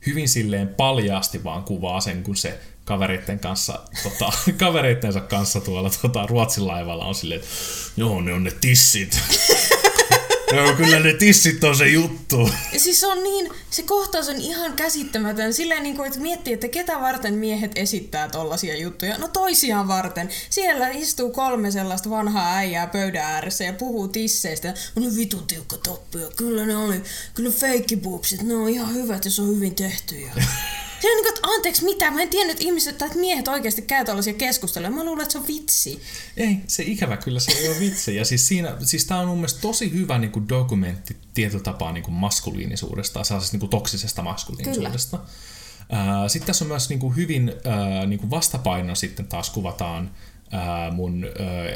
hyvin silleen paljaasti vaan kuvaa sen, kun se kavereitten kanssa, tota, kavereittensa kanssa tuolla tota, Ruotsin laivalla on silleen, että joo, ne on ne tissit. joo, kyllä ne tissit on se juttu. Ja siis se on niin, se kohtaus on ihan käsittämätön. Silleen niin kuin, että miettii, että ketä varten miehet esittää tollasia juttuja. No toisiaan varten. Siellä istuu kolme sellaista vanhaa äijää pöydän ääressä ja puhuu tisseistä. No vitun tiukka toppi ja kyllä ne oli, kyllä feikkipuupsit, ne on ihan hyvät ja se on hyvin tehty. Ja... Se on niin kuin, että anteeksi mitä, mä en tiennyt, että ihmiset tai että miehet oikeasti käy tällaisia keskusteluja. Mä luulen, että se on vitsi. Ei, se ikävä kyllä se ei ole vitsi. Ja siis, siinä, siis tää on mun mielestä tosi hyvä niin kuin dokumentti tietyllä tapaa niin kuin maskuliinisuudesta, sellaisesta niin kuin toksisesta maskuliinisuudesta. Ää, Sitten tässä on myös niin kuin hyvin niin kuin vastapaino sitten taas kuvataan mun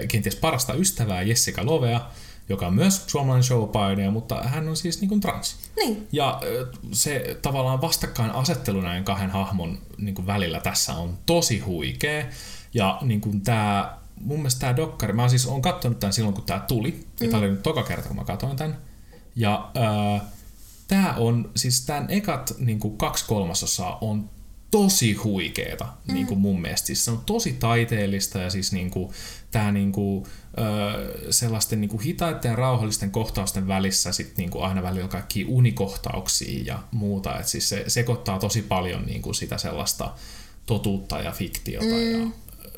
kenties parasta ystävää Jessica Lovea, joka on myös suomalainen showpainija, mutta hän on siis niin kuin trans. Niin. Ja se tavallaan vastakkainasettelu näiden kahden hahmon niin kuin välillä tässä on tosi huikea. Ja niin kuin tää, mun mielestä tämä dokkari, mä siis oon katsonut tämän silloin kun tämä tuli. Mm. Ja tää oli nyt toka kerta kun mä katsoin tämän. Ja äh, tämä on, siis tämän ekat niin kuin kaksi kolmasosaa on tosi huikeeta mm. niin kuin mun mielestä. Siis se on tosi taiteellista ja siis niin kuin, tää niin kuin, ö, sellaisten niin kuin hitaiden ja rauhallisten kohtausten välissä sit niin kuin aina välillä kaikki unikohtauksia ja muuta. Et siis se sekoittaa tosi paljon niin kuin sitä sellaista totuutta ja fiktiota mm. ja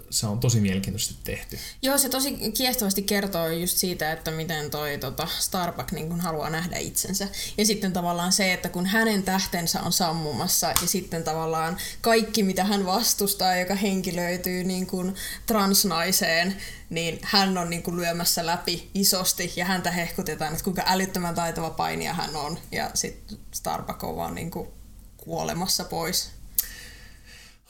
se on tosi mielenkiintoisesti tehty. Joo, se tosi kiehtovasti kertoo just siitä, että miten toi tota, Starbuck niin kun haluaa nähdä itsensä. Ja sitten tavallaan se, että kun hänen tähtensä on sammumassa ja sitten tavallaan kaikki, mitä hän vastustaa, joka henkilöityy niin kuin transnaiseen, niin hän on niin kuin lyömässä läpi isosti ja häntä hehkutetaan, että kuinka älyttömän taitava painija hän on. Ja sitten Starbuck on vaan niin kuin kuolemassa pois.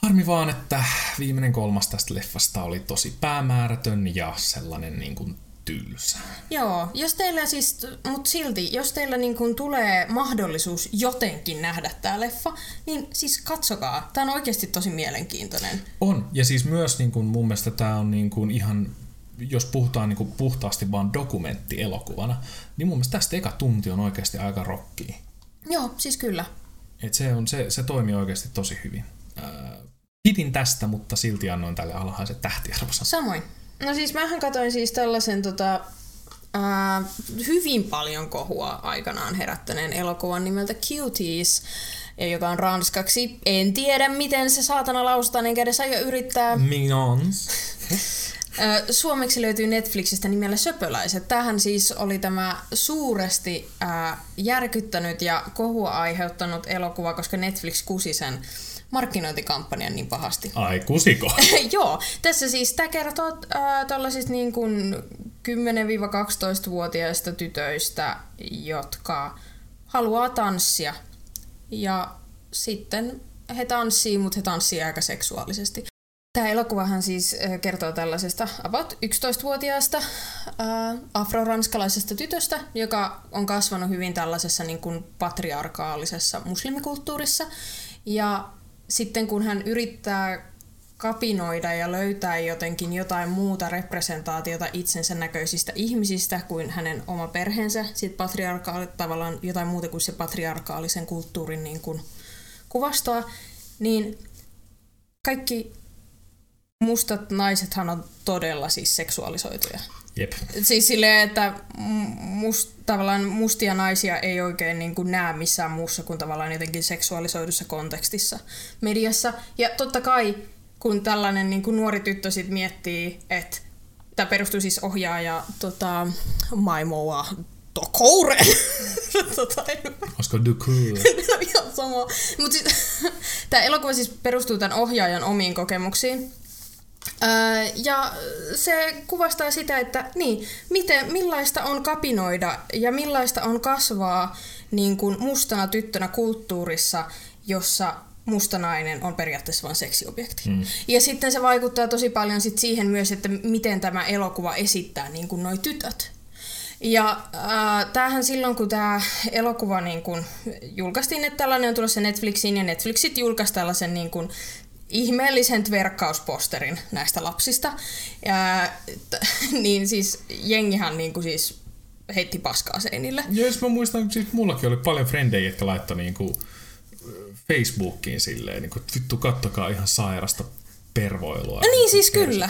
Harmi vaan, että viimeinen kolmas tästä leffasta oli tosi päämäärätön ja sellainen niin kuin tylsä. Joo, jos teillä siis, mutta silti, jos teillä niin kuin tulee mahdollisuus jotenkin nähdä tämä leffa, niin siis katsokaa. Tämä on oikeasti tosi mielenkiintoinen. On, ja siis myös niin kuin mun mielestä tämä on niin kuin ihan, jos puhutaan niin kuin puhtaasti vaan dokumenttielokuvana, niin mun mielestä tästä eka tunti on oikeasti aika rokkia. Joo, siis kyllä. Et se, on, se, se toimii oikeasti tosi hyvin. Ää, hitin tästä, mutta silti annoin tälle alhaiset tähtiarvosan. Samoin. No siis mähän katsoin siis tällaisen tota, ää, hyvin paljon kohua aikanaan herättäneen elokuvan nimeltä Cuties, ja joka on ranskaksi. En tiedä, miten se saatana lausutaan, enkä edes aio yrittää. Mignons. Ö, Suomeksi löytyy Netflixistä nimellä Söpöläiset. Tämähän siis oli tämä suuresti ää, järkyttänyt ja kohua aiheuttanut elokuva, koska Netflix kusi sen markkinointikampanjan niin pahasti. Ai kusiko? Joo, tässä siis tämä kertoo äh, tällaisista niin kuin 10-12-vuotiaista tytöistä, jotka haluaa tanssia. Ja sitten he tanssii, mutta he tanssii aika seksuaalisesti. Tämä elokuvahan siis äh, kertoo tällaisesta about 11-vuotiaasta äh, afroranskalaisesta tytöstä, joka on kasvanut hyvin tällaisessa niin kuin patriarkaalisessa muslimikulttuurissa. Ja sitten kun hän yrittää kapinoida ja löytää jotenkin jotain muuta representaatiota itsensä näköisistä ihmisistä kuin hänen oma perheensä, sit patriarkaali, tavallaan jotain muuta kuin se patriarkaalisen kulttuurin niin kuin kuvastoa, niin kaikki mustat naisethan on todella siis seksuaalisoituja. Jep. Siis silleen, että must, tavallaan mustia naisia ei oikein niin kuin näe missään muussa kuin tavallaan jotenkin seksuaalisoidussa kontekstissa mediassa. Ja totta kai, kun tällainen niin kuin nuori tyttö sit miettii, että tämä perustuu siis ohjaaja tota, Maimoa Tokoure. tota, Olisiko Ducour? ihan sama. Mut siis, tämä elokuva siis perustuu tämän ohjaajan omiin kokemuksiin. Ja se kuvastaa sitä, että niin, miten, millaista on kapinoida ja millaista on kasvaa niin kuin mustana tyttönä kulttuurissa, jossa mustanainen on periaatteessa vain seksiobjekti. Mm. Ja sitten se vaikuttaa tosi paljon sit siihen myös, että miten tämä elokuva esittää niin kuin noi tytöt. Ja äh, tämähän silloin, kun tämä elokuva niin kun julkaistiin, että tällainen on tulossa Netflixiin, ja Netflixit julkaisi tällaisen niin kun ihmeellisen verkkausposterin näistä lapsista. Ja, t- niin siis jengihan niin kuin siis heitti paskaa seinille. Jos mä muistan, että siis mullakin oli paljon frendejä, jotka laittoi niinku Facebookiin silleen, niinku, että vittu kattokaa ihan sairasta pervoilua. No niin, siis kyllä.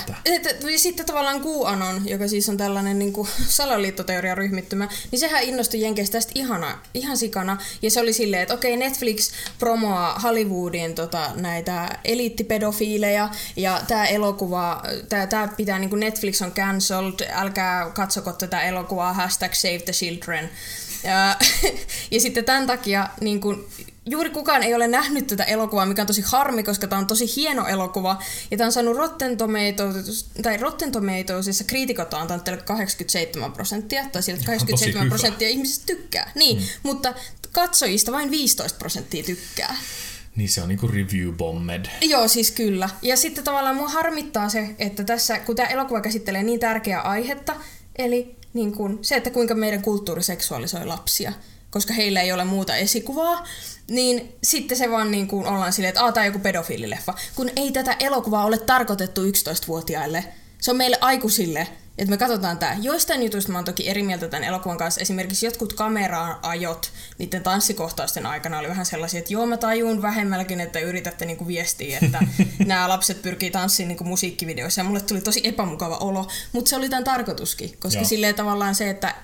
sitten tavallaan QAnon, joka siis on tällainen niin kuin salaliittoteorian ryhmittymä, niin sehän innostui Jenkeistä tästä ihana, ihan sikana. Ja se oli silleen, että okei, Netflix promoaa Hollywoodin tota, näitä eliittipedofiileja, ja tämä elokuva, tämä pitää, niin kuin Netflix on cancelled, älkää katsoko tätä elokuvaa, hashtag save the children. Ja, ja sitten tämän takia niin kuin, juuri kukaan ei ole nähnyt tätä elokuvaa, mikä on tosi harmi, koska tämä on tosi hieno elokuva. Ja tämä on saanut Rotten Tomatoes, tai Rotten Tomatoesissa kriitikot on antanut tälle 87 prosenttia, tai tosi 87 hyvä. prosenttia ihmisistä tykkää. Niin, mm. mutta katsojista vain 15 prosenttia tykkää. Niin se on niinku review bombed. Joo, siis kyllä. Ja sitten tavallaan mua harmittaa se, että tässä, kun tämä elokuva käsittelee niin tärkeää aihetta, eli niin kuin se, että kuinka meidän kulttuuri seksuaalisoi lapsia, koska heillä ei ole muuta esikuvaa, niin sitten se vaan niin kuin ollaan silleen, että tämä on joku pedofiilileffa, kun ei tätä elokuvaa ole tarkoitettu 11-vuotiaille. Se on meille aikuisille, että me katsotaan tämä. Joistain jutuista mä oon toki eri mieltä tämän elokuvan kanssa. Esimerkiksi jotkut kameraajot niiden tanssikohtausten aikana oli vähän sellaisia, että joo mä tajun vähemmälläkin, että yritätte niinku viestiä, että nämä lapset pyrkii tanssiin niinku musiikkivideoissa. Ja mulle tuli tosi epämukava olo, mutta se oli tämän tarkoituskin, koska Joo. silleen tavallaan se, että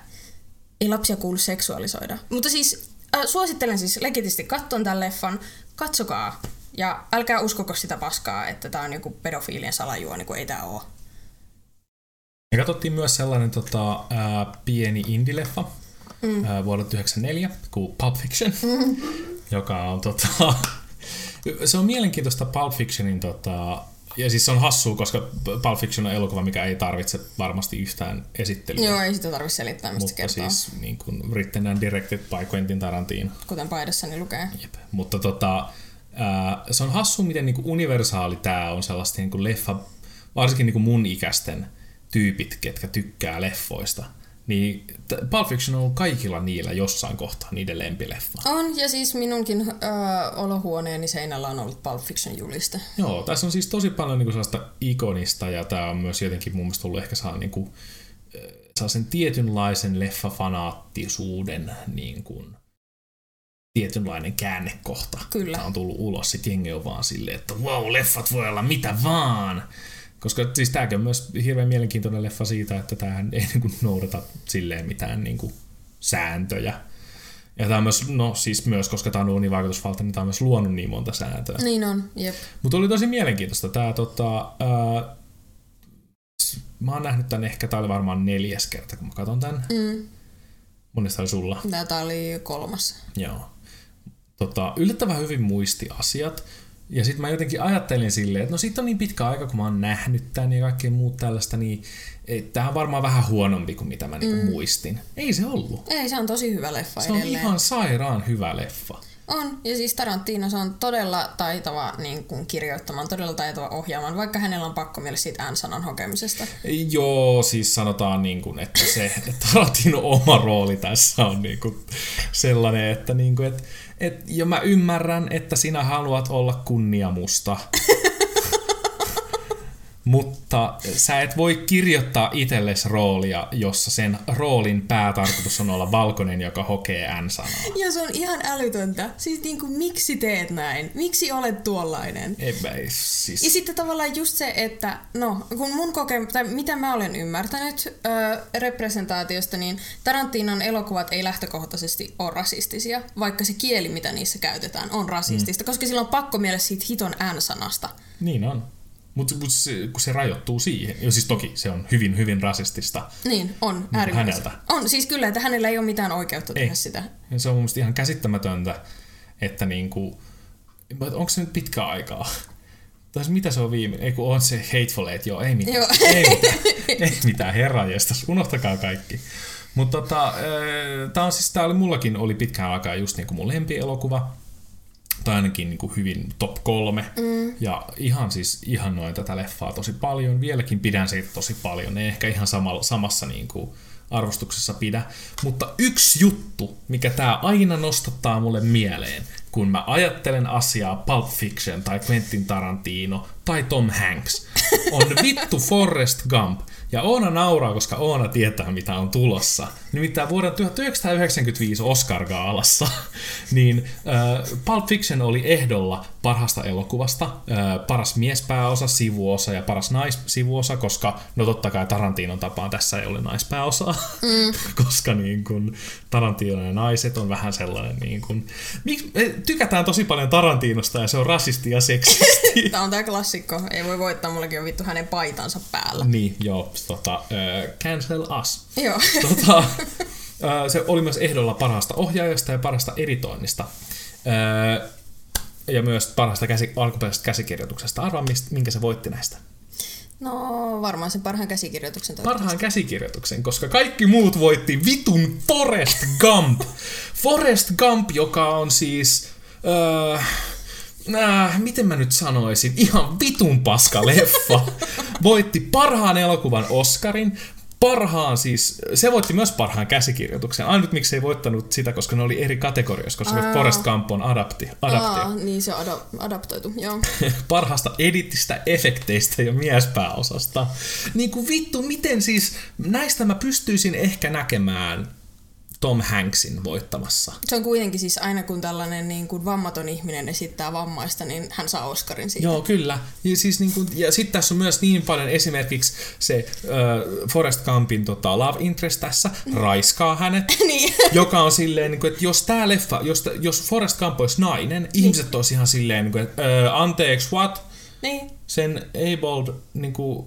ei lapsia kuulu seksuaalisoida. Mutta siis äh, suosittelen siis legitisti katton tämän leffan. Katsokaa. Ja älkää uskoko sitä paskaa, että tämä on joku pedofiilien salajuoni, kun ei tämä ole. Me katsottiin myös sellainen tota, ää, pieni indie-leffa mm. vuodelta 1994, kuin Pulp Fiction, mm. joka on tota, se on mielenkiintoista Pulp Fictionin tota, ja siis se on hassua, koska Pulp Fiction on elokuva, mikä ei tarvitse varmasti yhtään esittelyä. Joo, ei sitä tarvitse selittää, mistä Mutta kertoo. siis niin kuin, written and directed by Quentin Tarantino. Kuten paidassani lukee. Jep. Mutta tota, ää, se on hassu, miten niin kuin universaali tämä on sellaista niin kuin leffa, varsinkin niin kuin mun ikäisten tyypit, ketkä tykkää leffoista. Niin t- Pulp Fiction on kaikilla niillä jossain kohtaa niiden lempileffa. On, ja siis minunkin öö, olohuoneeni seinällä on ollut Pulp Fiction juliste. Joo, tässä on siis tosi paljon niin kuin sellaista ikonista ja tämä on myös jotenkin mun mielestä ollut ehkä saa niin kuin, sellaisen tietynlaisen leffafanaattisuuden niin kuin, tietynlainen käännekohta. Kyllä. Tämä on tullut ulos, sit jengi on vaan silleen, että wow, leffat voi olla mitä vaan. Koska siis tämäkin on myös hirveän mielenkiintoinen leffa siitä, että tämähän ei niin kuin noudata silleen mitään niin kuin sääntöjä. Ja tämä on myös, no siis myös, koska tämä on univaikutusvalta, niin tämä on myös luonut niin monta sääntöä. Niin on, jep. Mutta oli tosi mielenkiintoista. Tää, tota, ää, mä oon nähnyt tän ehkä, tää oli varmaan neljäs kerta, kun mä katson tän. Mm. Monesta oli sulla. Tätä oli kolmas. Joo. Tota, yllättävän hyvin muisti asiat. Ja sitten mä jotenkin ajattelin silleen, että no siitä on niin pitkä aika, kun mä oon nähnyt tän ja kaikkea muut tällaista, niin tämä on varmaan vähän huonompi kuin mitä mä niinku muistin. Ei se ollut. Ei, se on tosi hyvä leffa Se on edelleen. ihan sairaan hyvä leffa. On, ja siis Tarantino se on todella taitava niin kuin kirjoittamaan, todella taitava ohjaamaan, vaikka hänellä on pakko mieli siitä N-sanan hokemisesta. Joo, siis sanotaan niin kuin, että se että Tarantinon oma rooli tässä on niin kuin sellainen, että, niin kuin, että et, ja mä ymmärrän, että sinä haluat olla kunniamusta. Mutta sä et voi kirjoittaa itsellesi roolia, jossa sen roolin päätarkoitus on olla valkoinen, joka hokee N-sanaa. Ja se on ihan älytöntä. Siis niin kuin, miksi teet näin? Miksi olet tuollainen? Ei, siis... Ja sitten tavallaan just se, että no, kun mun koke- tai mitä mä olen ymmärtänyt öö, representaatiosta, niin Tarantinon elokuvat ei lähtökohtaisesti ole rasistisia, vaikka se kieli, mitä niissä käytetään, on rasistista, mm. koska sillä on pakko mielessä siitä hiton N-sanasta. Niin on. Mutta mut se, kun se rajoittuu siihen, ja siis toki se on hyvin, hyvin rasistista, Niin, on äärimmäisen. häneltä. On, siis kyllä, että hänellä ei ole mitään oikeutta tehdä Ei. sitä. Ja se on mun ihan käsittämätöntä, että niinku, onko se nyt pitkä aikaa? Tai mitä se on viime? Ei kun on se Hateful Eight, joo, ei mitään. Joo. Ei mitään, ei mitään herranjestas, unohtakaa kaikki. Mutta tota, tää on siis, tää oli mullakin oli pitkään aikaa just niinku mun lempielokuva. Tai ainakin niinku hyvin top kolme. Mm. Ja ihan siis ihannoin tätä leffaa tosi paljon. Vieläkin pidän siitä tosi paljon. Ei ehkä ihan samalla, samassa niinku arvostuksessa pidä. Mutta yksi juttu, mikä tää aina nostattaa mulle mieleen, kun mä ajattelen asiaa Pulp Fiction tai Quentin Tarantino tai Tom Hanks, on vittu Forrest Gump. Ja Oona nauraa, koska Oona tietää, mitä on tulossa. Nimittäin vuoden 1995 Oscar-gaalassa, niin äh, Pulp Fiction oli ehdolla parhaasta elokuvasta, äh, paras miespääosa, sivuosa ja paras naissivuosa, koska no totta kai Tarantinon tapaan tässä ei ole naispääosaa, mm. koska niin kun, Tarantino ja naiset on vähän sellainen niin kun, miksi, me tykätään tosi paljon Tarantinosta ja se on rasisti ja seksisti. Tää on tää klassikko. Ei voi voittaa, mullakin on vittu hänen paitansa päällä. niin, joo, tota, äh, cancel us. Joo. tota, ää, se oli myös ehdolla parhaasta ohjaajasta ja parhaasta editoinnista. Ää, ja myös parhaasta käsi, alkuperäisestä käsikirjoituksesta. Arvaa, mistä- minkä se voitti näistä. No varmaan sen parhaan käsikirjoituksen. Parhaan käsikirjoituksen, koska kaikki muut voitti vitun Forrest Gump. Forrest Gump, joka on siis... Öö, Äh, miten mä nyt sanoisin, ihan vitun paska leffa, voitti parhaan elokuvan Oscarin, parhaan siis, se voitti myös parhaan käsikirjoituksen. Ainut miksi ei voittanut sitä, koska ne oli eri kategorioissa, koska Aa. Forrest Gump on adapti, adaptio. Aa, niin se on ado- adaptoitu, joo. parhaasta editistä, efekteistä ja miespääosasta. Niin kuin vittu, miten siis, näistä mä pystyisin ehkä näkemään Tom Hanksin voittamassa. Se on kuitenkin siis aina kun tällainen niin kuin vammaton ihminen esittää vammaista, niin hän saa Oscarin siitä. Joo, kyllä. Ja, siis niin kuin, ja sitten tässä on myös niin paljon esimerkiksi se äh, Forrest Gumpin tota, love interest tässä raiskaa hänet, Niin. joka on silleen, niin kuin, että jos tää leffa, jos, jos Forrest Gump olisi nainen, niin. ihmiset olisi ihan silleen, niin kuin, että äh, anteeksi, what? Niin. Sen abled niin kuin,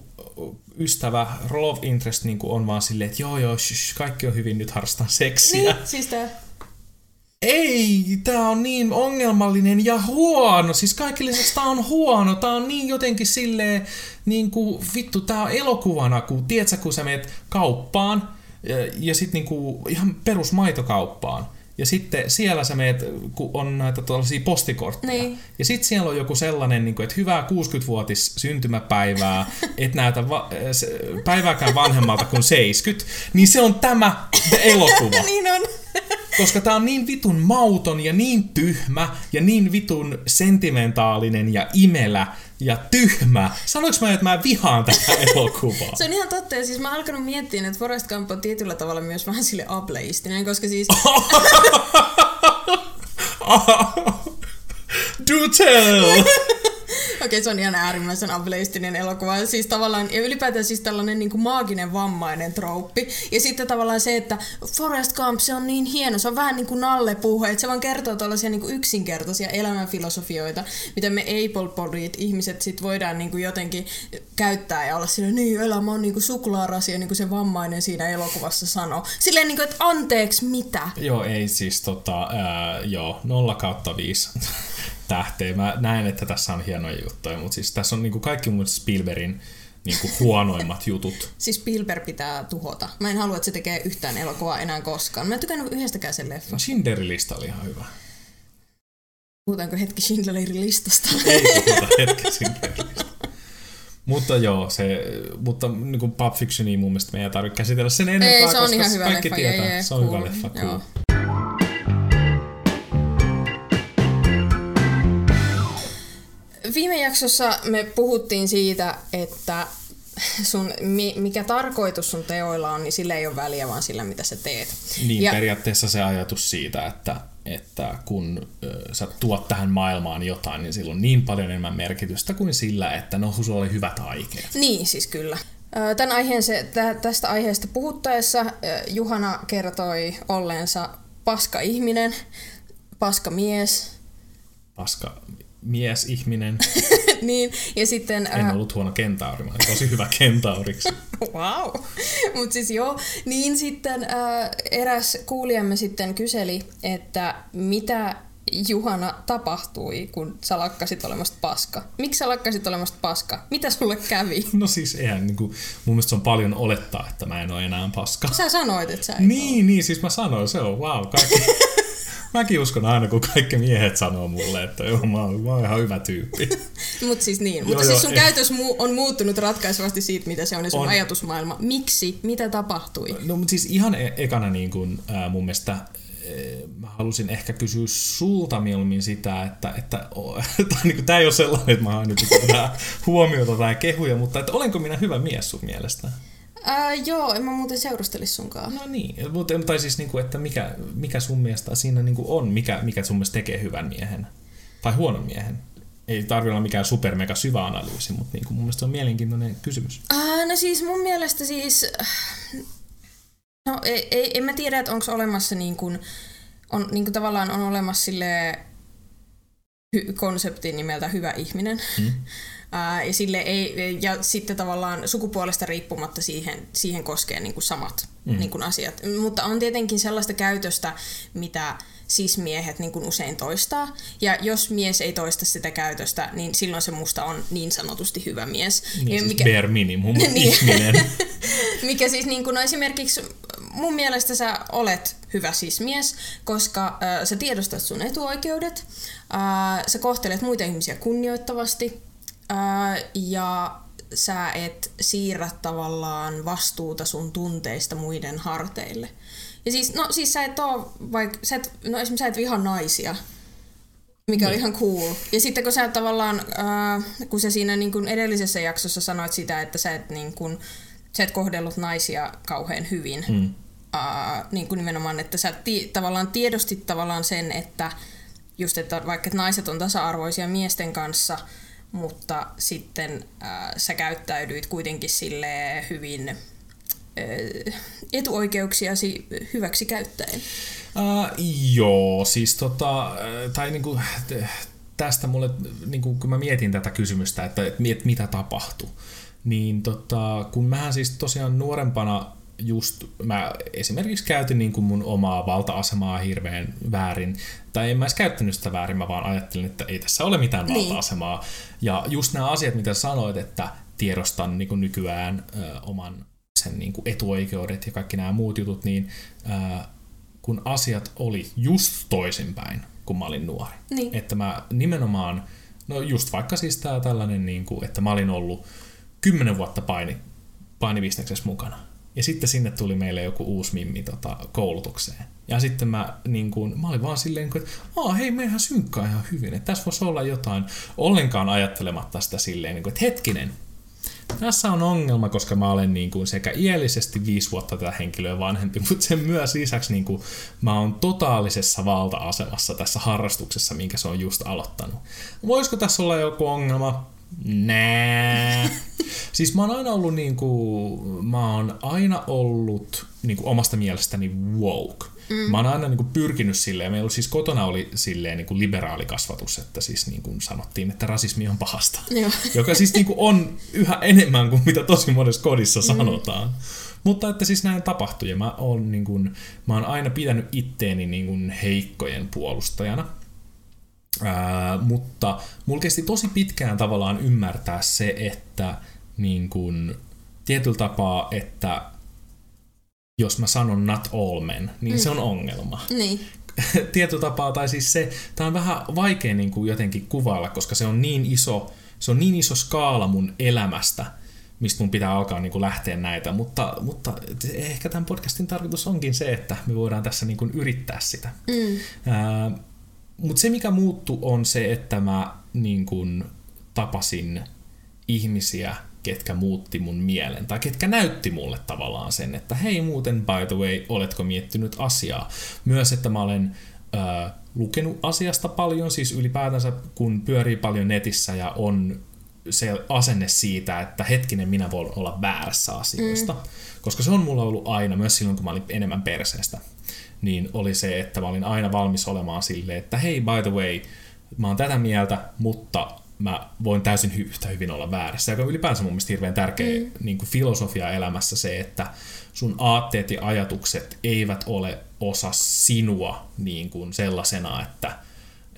ystävä, love interest niin on vaan silleen, että joo joo, shush, kaikki on hyvin, nyt harrastan seksiä. Niin, siis tää. Ei, tää on niin ongelmallinen ja huono. Siis kaikki lisäksi tää on huono. Tää on niin jotenkin silleen, niin kuin, vittu, tää on elokuvana, kun, tiedätkö, kun sä meet kauppaan, ja, ja sit niinku ihan perusmaitokauppaan. Ja sitten siellä sä meet, kun on näitä tällaisia postikortteja. Niin. Ja sitten siellä on joku sellainen, niin kuin, että hyvää 60-vuotis syntymäpäivää, et näytä va- päivääkään vanhemmalta kuin 70, niin se on tämä elokuva. niin on. Koska tää on niin vitun mauton ja niin tyhmä ja niin vitun sentimentaalinen ja imelä ja tyhmä. Sanoinko mä, että mä vihaan tätä elokuvaa? Se on ihan totta, ja siis mä oon alkanut miettiä, että Forrest Gump on tietyllä tavalla myös vähän sille ableistinen, koska siis Do tell! Okei, se on ihan äärimmäisen ableistinen elokuva. Siis tavallaan, ja ylipäätään siis tällainen niin kuin maaginen vammainen trouppi. Ja sitten tavallaan se, että Forrest Gump, se on niin hieno, se on vähän niin kuin Nalle puhe, että se vaan kertoo tällaisia niin kuin yksinkertaisia elämänfilosofioita, mitä me able-bodied ihmiset sit voidaan niin kuin jotenkin käyttää ja olla silleen, niin elämä on niin kuin suklaarasia, niin kuin se vammainen siinä elokuvassa sanoo. Silleen niin kuin, että anteeksi, mitä? Joo, ei siis tota, ää, joo, 0 kautta 5 tähteä. Mä näen, että tässä on hienoja juttuja, mutta siis tässä on niinku kaikki mun Spielbergin niinku huonoimmat jutut. Siis Spielberg pitää tuhota. Mä en halua, että se tekee yhtään elokuvaa enää koskaan. Mä en tykännyt yhdestäkään sen leffa. Schindlerin lista oli ihan hyvä. Puhutaanko hetki Schindlerin listasta? Ei puhuta hetki Schindlerin lista. Mutta joo, se, mutta niin kuin Pulp Fictionia mun mielestä meidän ei tarvitse käsitellä sen enempää, Ei, se on koska ihan hyvä kaikki leffa. tietää, jee, se on cool. hyvä leffa. Cool. Joo. Viime jaksossa me puhuttiin siitä, että sun, mi, mikä tarkoitus sun teoilla on, niin sillä ei ole väliä, vaan sillä, mitä sä teet. Niin, ja, periaatteessa se ajatus siitä, että, että kun ö, sä tuot tähän maailmaan jotain, niin sillä on niin paljon enemmän merkitystä kuin sillä, että no sulla oli hyvät aikeet. Niin, siis kyllä. Tämän aiheen se, tä, tästä aiheesta puhuttaessa Juhana kertoi olleensa paska ihminen, paska mies, Paska mies, ihminen. niin, ja sitten... En ollut huono kentauri, mä olin tosi hyvä kentauriksi. Wow. Mutta siis joo, niin sitten äh, eräs kuulijamme sitten kyseli, että mitä Juhana tapahtui, kun sä lakkasit olemasta paska? Miksi sä lakkasit olemasta paska? Mitä sulle kävi? No siis eihän, niin kuin, mun mielestä se on paljon olettaa, että mä en ole enää paska. Sä sanoit, että sä et Niin, niin, siis mä sanoin, se on wow, kaikki. Mäkin uskon aina, kun kaikki miehet sanoo mulle, että joo, mä oon, mä oon ihan hyvä tyyppi. Mutta siis niin. Joo, Mutta siis sun käytös mu- on muuttunut ratkaisevasti siitä, mitä se on ja sun On. ajatusmaailma. Miksi? Mitä tapahtui? No mutta siis ihan e- ekana niin kun, ää, mun mielestä ää, mä halusin ehkä kysyä sulta mieluummin sitä, että, että tämä niin ei ole sellainen, että mä haen nyt huomiota tai kehuja, mutta että olenko minä hyvä mies sun mielestä? Ää, joo, en mä muuten seurustelisi sunkaan. No niin, mutta tai siis niin kuin, että mikä, mikä sun mielestä siinä niin kuin on, mikä, mikä sun mielestä tekee hyvän miehen tai huonon miehen? Ei tarvitse olla mikään super mega syvä analyysi, mutta niin kuin mun mielestä se on mielenkiintoinen kysymys. Ää, no siis mun mielestä siis... No ei, ei, en mä tiedä, että onko olemassa niin kuin, on, niin kuin tavallaan on olemassa sille hy, konsepti nimeltä hyvä ihminen. Mm. Ää, ja, sille ei, ja sitten tavallaan sukupuolesta riippumatta siihen, siihen koskee niin kuin samat mm. niin kuin asiat. Mutta on tietenkin sellaista käytöstä, mitä sis-miehet niin kuin usein toistaa. Ja jos mies ei toista sitä käytöstä, niin silloin se musta on niin sanotusti hyvä mies. Niin, Ja siis mikä... bare minimum Niin. ihminen. mikä siis niin kuin, no esimerkiksi mun mielestä sä olet hyvä sismies, koska äh, sä tiedostat sun etuoikeudet, äh, sä kohtelet muita ihmisiä kunnioittavasti äh, ja sä et siirrä tavallaan vastuuta sun tunteista muiden harteille. Ja siis, no siis sä et oo, vaik, sä et, no esimerkiksi sä et viha naisia, mikä on ihan cool. Ja sitten kun sä tavallaan, äh, kun sä siinä niin kun edellisessä jaksossa sanoit sitä, että sä et, niin kun, sä et kohdellut naisia kauhean hyvin, Mm. ää, niin kuin nimenomaan, että sä ti- tavallaan tiedostit tavallaan sen, että just, että vaikka naiset on tasa-arvoisia miesten kanssa, mutta sitten ää, sä käyttäydyit kuitenkin sille hyvin ää, etuoikeuksiasi hyväksi käyttäen. Uh, joo, siis tota, tai niinku, tästä mulle, niinku, kun mä mietin tätä kysymystä, että, että mitä tapahtui, niin tota, kun mähän siis tosiaan nuorempana just, mä esimerkiksi käytin niin kuin mun omaa valta-asemaa hirveän väärin, tai en mä edes käyttänyt sitä väärin, mä vaan ajattelin, että ei tässä ole mitään niin. valta-asemaa. Ja just nämä asiat, mitä sanoit, että tiedostan niin kuin nykyään ö, oman sen niin kuin etuoikeudet ja kaikki nämä muut jutut, niin ö, kun asiat oli just toisinpäin, kun mä olin nuori. Niin. Että mä nimenomaan, no just vaikka siis tää tällainen, niin kuin, että mä olin ollut kymmenen vuotta paini, painibisneksessä mukana. Ja sitten sinne tuli meille joku uusi mimmi tota, koulutukseen. Ja sitten mä, niin kuin, mä olin vaan silleen, että Aa, hei, meidän synkkaa ihan hyvin, että tässä voisi olla jotain ollenkaan ajattelematta sitä silleen, niin kuin, että hetkinen, tässä on ongelma, koska mä olen niin kuin sekä iällisesti viisi vuotta tätä henkilöä vanhempi, mutta sen myös lisäksi niin kuin, mä oon totaalisessa valta-asemassa tässä harrastuksessa, minkä se on just aloittanut. Voisiko tässä olla joku ongelma? Nää. siis mä oon aina ollut niinku, mä oon aina ollut niinku omasta mielestäni woke. Mm. Mä oon aina niinku pyrkinyt silleen, meillä siis kotona oli silleen niinku liberaali kasvatus, että siis niinku sanottiin, että rasismi on pahasta. Joo. Joka siis niinku on yhä enemmän kuin mitä tosi monessa kodissa sanotaan. Mm. Mutta että siis näin tapahtui ja mä oon, niinku, mä oon aina pitänyt itteeni niinku heikkojen puolustajana. Ää, mutta mulla kesti tosi pitkään tavallaan ymmärtää se, että niin kun, tietyllä tapaa, että jos mä sanon not all men, niin mm. se on ongelma. Niin. tietyllä tapaa, tai siis se, tää on vähän vaikea niin kuin jotenkin kuvailla, koska se on niin iso, se on niin iso skaala mun elämästä, mistä mun pitää alkaa niin kuin lähteä näitä, mutta, mutta ehkä tämän podcastin tarkoitus onkin se, että me voidaan tässä niin kuin yrittää sitä. Mm. Ää, mutta se, mikä muuttu on se, että mä niin kun, tapasin ihmisiä, ketkä muutti mun mielen, tai ketkä näytti mulle tavallaan sen, että hei muuten, by the way, oletko miettinyt asiaa. Myös, että mä olen ö, lukenut asiasta paljon, siis ylipäätänsä kun pyörii paljon netissä ja on se asenne siitä, että hetkinen, minä voin olla väärässä asioista. Mm. Koska se on mulla ollut aina, myös silloin kun mä olin enemmän perseestä niin oli se, että mä olin aina valmis olemaan silleen, että hei, by the way, mä oon tätä mieltä, mutta mä voin täysin yhtä hyvin olla väärässä. Joka on ylipäänsä mun mielestä hirveän tärkeä mm. niin kuin filosofia elämässä se, että sun aatteet ja ajatukset eivät ole osa sinua niin kuin sellaisena, että,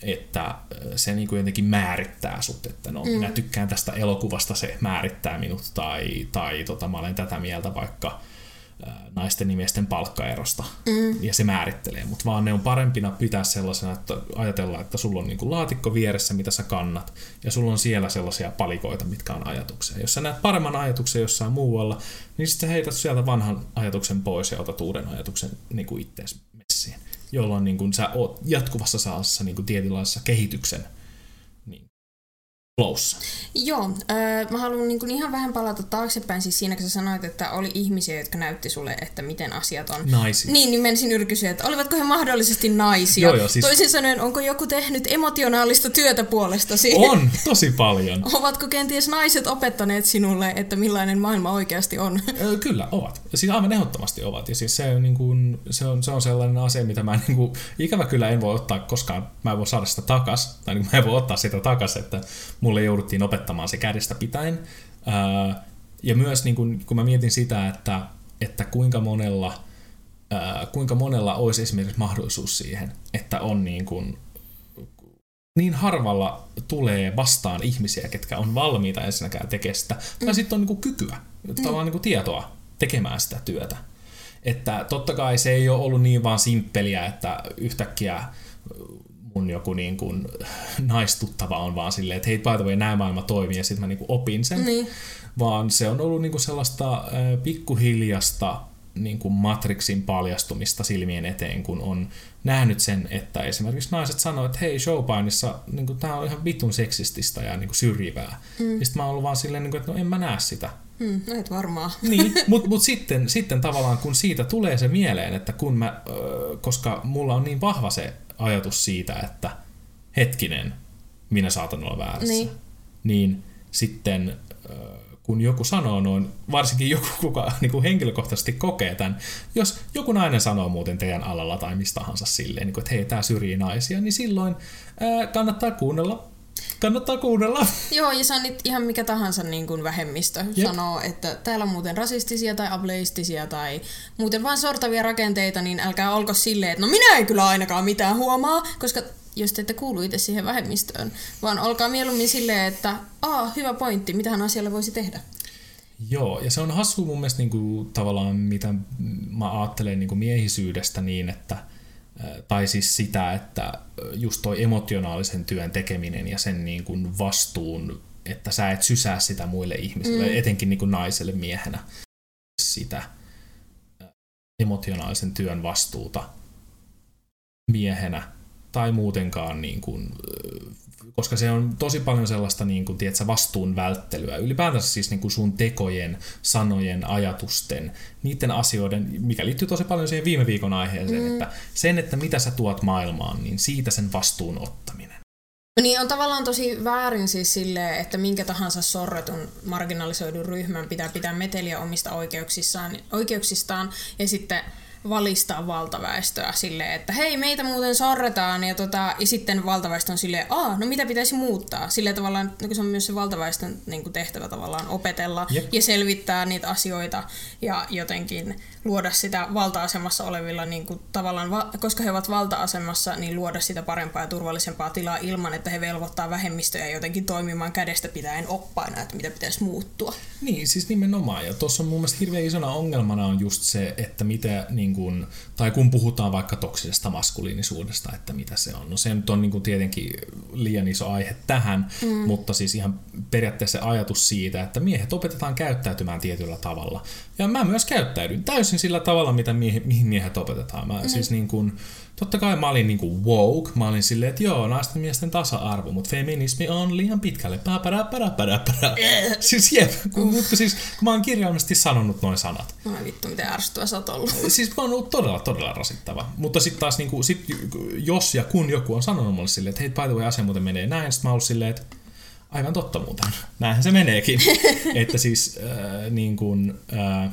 että se niin kuin jotenkin määrittää sut, että no mm. minä tykkään tästä elokuvasta, se määrittää minut, tai, tai tota, mä olen tätä mieltä vaikka naisten nimiesten palkkaerosta. Mm. Ja se määrittelee, mutta vaan ne on parempina pitää sellaisena, että ajatellaan, että sulla on niinku laatikko vieressä, mitä sä kannat, ja sulla on siellä sellaisia palikoita, mitkä on ajatuksia. Jos sä näet paremman ajatuksen jossain muualla, niin sitten heität sieltä vanhan ajatuksen pois ja otat uuden ajatuksen niinku ittees messiin, jolloin niinku sä oot jatkuvassa saassa niinku tietynlaisessa kehityksen flowssa. Joo, äh, mä haluan niin kuin ihan vähän palata taaksepäin siis siinä, kun sä sanoit, että oli ihmisiä, jotka näytti sulle, että miten asiat on. Naisia. Niin, niin menisin kysyä, että olivatko he mahdollisesti naisia? Joo, joo, siis... Toisin sanoen, onko joku tehnyt emotionaalista työtä puolestasi? On, tosi paljon. Ovatko kenties naiset opettaneet sinulle, että millainen maailma oikeasti on? Kyllä, ovat. Siis aivan ehdottomasti ovat. Ja siis se on, niin kuin, se on, se on sellainen asia, mitä mä niin kuin, ikävä kyllä en voi ottaa koskaan, mä en voi saada sitä takas, tai niin mä en voi ottaa sitä takas, että mulle jouduttiin opettamaan se kädestä pitäen. Ja myös niin kun, kun mä mietin sitä, että, että kuinka monella kuinka monella olisi esimerkiksi mahdollisuus siihen, että on niin kuin, niin harvalla tulee vastaan ihmisiä, ketkä on valmiita ensinnäkään tekemään sitä, tai mm. sitten on niin kuin kykyä, mm. tavallaan niin kuin tietoa tekemään sitä työtä. Että totta kai se ei ole ollut niin vaan simppeliä, että yhtäkkiä mun joku niin kuin naistuttava on vaan silleen, että hei, by the way, nämä maailma toimii ja sitten mä niin kuin opin sen. Niin. Vaan se on ollut niin kuin sellaista äh, pikkuhiljasta niin kuin Matrixin paljastumista silmien eteen, kun on nähnyt sen, että esimerkiksi naiset sanoo, että hei, showpainissa niin tämä on ihan vitun seksististä ja niin kuin syrjivää. Mm. Ja sitten mä oon ollut vaan silleen, niin kuin, että no en mä näe sitä. Hmm, no et varmaan. Niin, mutta mut sitten, sitten tavallaan kun siitä tulee se mieleen, että kun mä, koska mulla on niin vahva se ajatus siitä, että hetkinen, minä saatan olla väärässä, Niin. niin sitten kun joku sanoo noin, varsinkin joku, kuka niin kuin henkilökohtaisesti kokee tämän, jos joku nainen sanoo muuten teidän alalla tai mistä tahansa silleen, niin kuin, että hei, tämä syrjii naisia, niin silloin ää, kannattaa kuunnella. Kannattaa kuunnella. Joo, ja se on ihan mikä tahansa niin kuin vähemmistö. Jep. Sanoo, että täällä on muuten rasistisia tai ableistisia tai muuten vaan sortavia rakenteita, niin älkää olko silleen, että no minä en kyllä ainakaan mitään huomaa, koska jos te ette kuulu itse siihen vähemmistöön, vaan olkaa mieluummin silleen, että aa, hyvä pointti, mitähän asialle voisi tehdä. Joo, ja se on hassu mun mielestä niin kuin, tavallaan, mitä mä ajattelen niin kuin miehisyydestä niin, että tai siis sitä, että just toi emotionaalisen työn tekeminen ja sen niin kuin vastuun, että sä et sysää sitä muille ihmisille, mm. etenkin niin kuin naiselle miehenä, sitä emotionaalisen työn vastuuta miehenä tai muutenkaan niin kuin, koska se on tosi paljon sellaista niin kuin, tiedätkö, vastuun välttelyä. Ylipäätänsä siis niin kuin sun tekojen, sanojen, ajatusten, niiden asioiden, mikä liittyy tosi paljon siihen viime viikon aiheeseen, mm. että sen, että mitä sä tuot maailmaan, niin siitä sen vastuun ottaminen. Niin on tavallaan tosi väärin siis silleen, että minkä tahansa sorretun marginalisoidun ryhmän pitää pitää meteliä omista oikeuksissaan, oikeuksistaan ja sitten valistaa valtaväestöä silleen, että hei, meitä muuten sorretaan, ja, tota, ja sitten valtaväestö on silleen, aa, no mitä pitäisi muuttaa? Silleen tavallaan, no, se on myös se valtaväestön niin kuin tehtävä tavallaan opetella Jep. ja selvittää niitä asioita ja jotenkin luoda sitä valta-asemassa olevilla, niin kuin, tavallaan, va- koska he ovat valta-asemassa, niin luoda sitä parempaa ja turvallisempaa tilaa ilman, että he velvoittaa vähemmistöjä jotenkin toimimaan kädestä pitäen oppaina, että mitä pitäisi muuttua. Niin, siis nimenomaan. Ja tuossa on mun mielestä hirveän isona ongelmana on just se, että mitä, niin kun, tai kun puhutaan vaikka toksisesta maskuliinisuudesta, että mitä se on. No se nyt on niin kun tietenkin liian iso aihe tähän, mm. mutta siis ihan periaatteessa se ajatus siitä, että miehet opetetaan käyttäytymään tietyllä tavalla. Ja mä myös käyttäydyn täysin sillä tavalla, mitä miehe, mihin miehet opetetaan. Mä mm. siis niin kun, totta kai mä olin niinku woke, mä olin silleen, että joo, naisten ja miesten tasa-arvo, mutta feminismi on liian pitkälle. Pää, pärä, pärä, pärä, pärä. Siis jep, kun, mutta siis kun mä oon kirjaimellisesti sanonut noin sanat. No vittu, miten ärsyttävä sä oot ollut. Siis mä oon ollut todella, todella rasittava. Mutta sitten taas, niinku, sit, jos ja kun joku on sanonut mulle silleen, että hei, by the way, asia muuten menee näin, sitten mä oon silleen, että aivan totta muuten. Näinhän se meneekin. että siis äh, niin kuin, äh,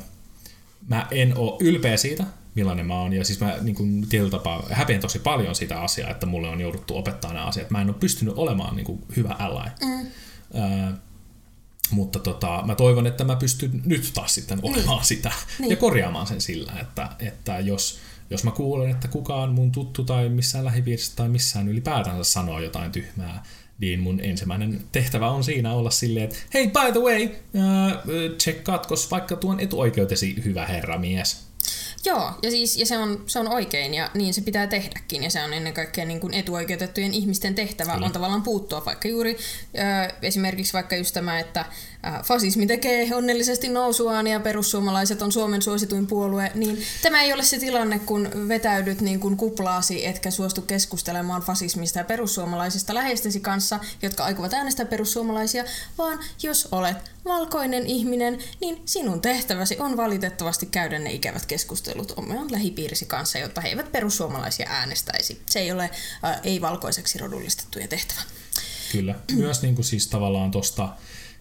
mä en oo ylpeä siitä, millainen mä oon. Ja siis mä niin kuin, tietyllä tapaa häpeän tosi paljon sitä asiaa, että mulle on jouduttu opettaa nämä asiat. Mä en ole pystynyt olemaan niin kuin, hyvä ally. Mm. Äh, mutta tota, mä toivon, että mä pystyn nyt taas sitten olemaan niin. sitä niin. ja korjaamaan sen sillä, että, että jos, jos mä kuulen, että kukaan mun tuttu tai missään lähipiirissä tai missään ylipäätänsä sanoo jotain tyhmää, niin mun ensimmäinen tehtävä on siinä olla silleen, että hei, by the way, äh, tsekkaatko vaikka tuon etuoikeutesi, hyvä herra mies. Joo, ja, siis, ja se, on, se on oikein ja niin se pitää tehdäkin. Ja se on ennen kaikkea niin kuin etuoikeutettujen ihmisten tehtävä Kyllä. on tavallaan puuttua vaikka juuri ö, esimerkiksi vaikka just tämä, että fasismi tekee onnellisesti nousuaan ja perussuomalaiset on Suomen suosituin puolue, niin tämä ei ole se tilanne, kun vetäydyt niin kuin kuplaasi, etkä suostu keskustelemaan fasismista ja perussuomalaisista läheistesi kanssa, jotka aikovat äänestää perussuomalaisia, vaan jos olet valkoinen ihminen, niin sinun tehtäväsi on valitettavasti käydä ne ikävät keskustelut oman lähipiirisi kanssa, jotta he eivät perussuomalaisia äänestäisi. Se ei ole äh, ei-valkoiseksi rodullistettuja tehtävä. Kyllä. Myös niin kuin siis tavallaan tosta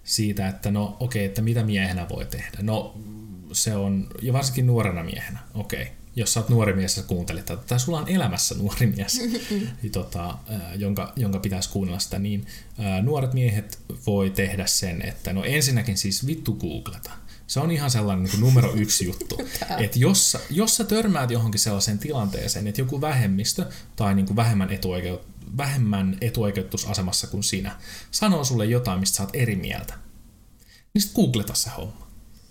siitä, että no okei, okay, että mitä miehenä voi tehdä. No se on, ja varsinkin nuorena miehenä, okei. Okay. Jos sä oot nuori mies ja kuuntelet tätä, tai sulla on elämässä nuori mies, niin tota, jonka, jonka pitäisi kuunnella sitä, niin ää, nuoret miehet voi tehdä sen, että no ensinnäkin siis vittu googleta. Se on ihan sellainen niin kuin numero yksi juttu. että jos, sä- jos sä törmäät johonkin sellaiseen tilanteeseen, että joku vähemmistö tai niin kuin vähemmän, etuoikeut, vähemmän etuoikeutusasemassa kuin sinä sanoo sulle jotain, mistä sä oot eri mieltä, niin sit googleta se homma.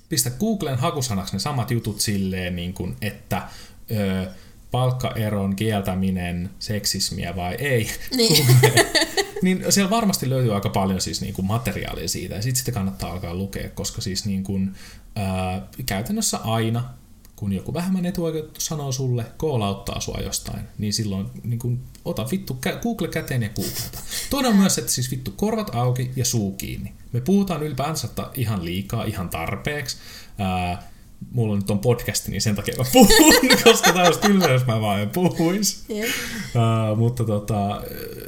Pistä Googlen hakusanaksi ne samat jutut silleen, niin kuin, että ö, palkkaeron kieltäminen, seksismiä vai ei. Niin. Niin siellä varmasti löytyy aika paljon siis niin kuin materiaalia siitä, ja sitten sitä kannattaa alkaa lukea, koska siis niin kuin, ää, käytännössä aina, kun joku vähemmän etuoikeutettu sanoo sulle, koolauttaa sua jostain, niin silloin niin kun, ota vittu kä- Google käteen ja googleta. Toinen on myös, että siis vittu korvat auki ja suu kiinni. Me puhutaan ylipäänsä ihan liikaa, ihan tarpeeksi. Ää, mulla nyt on podcasti, niin sen takia mä puhun, koska tämä olisi tylsä, jos mä vaan en puhuis. Jep. Uh, mutta tota,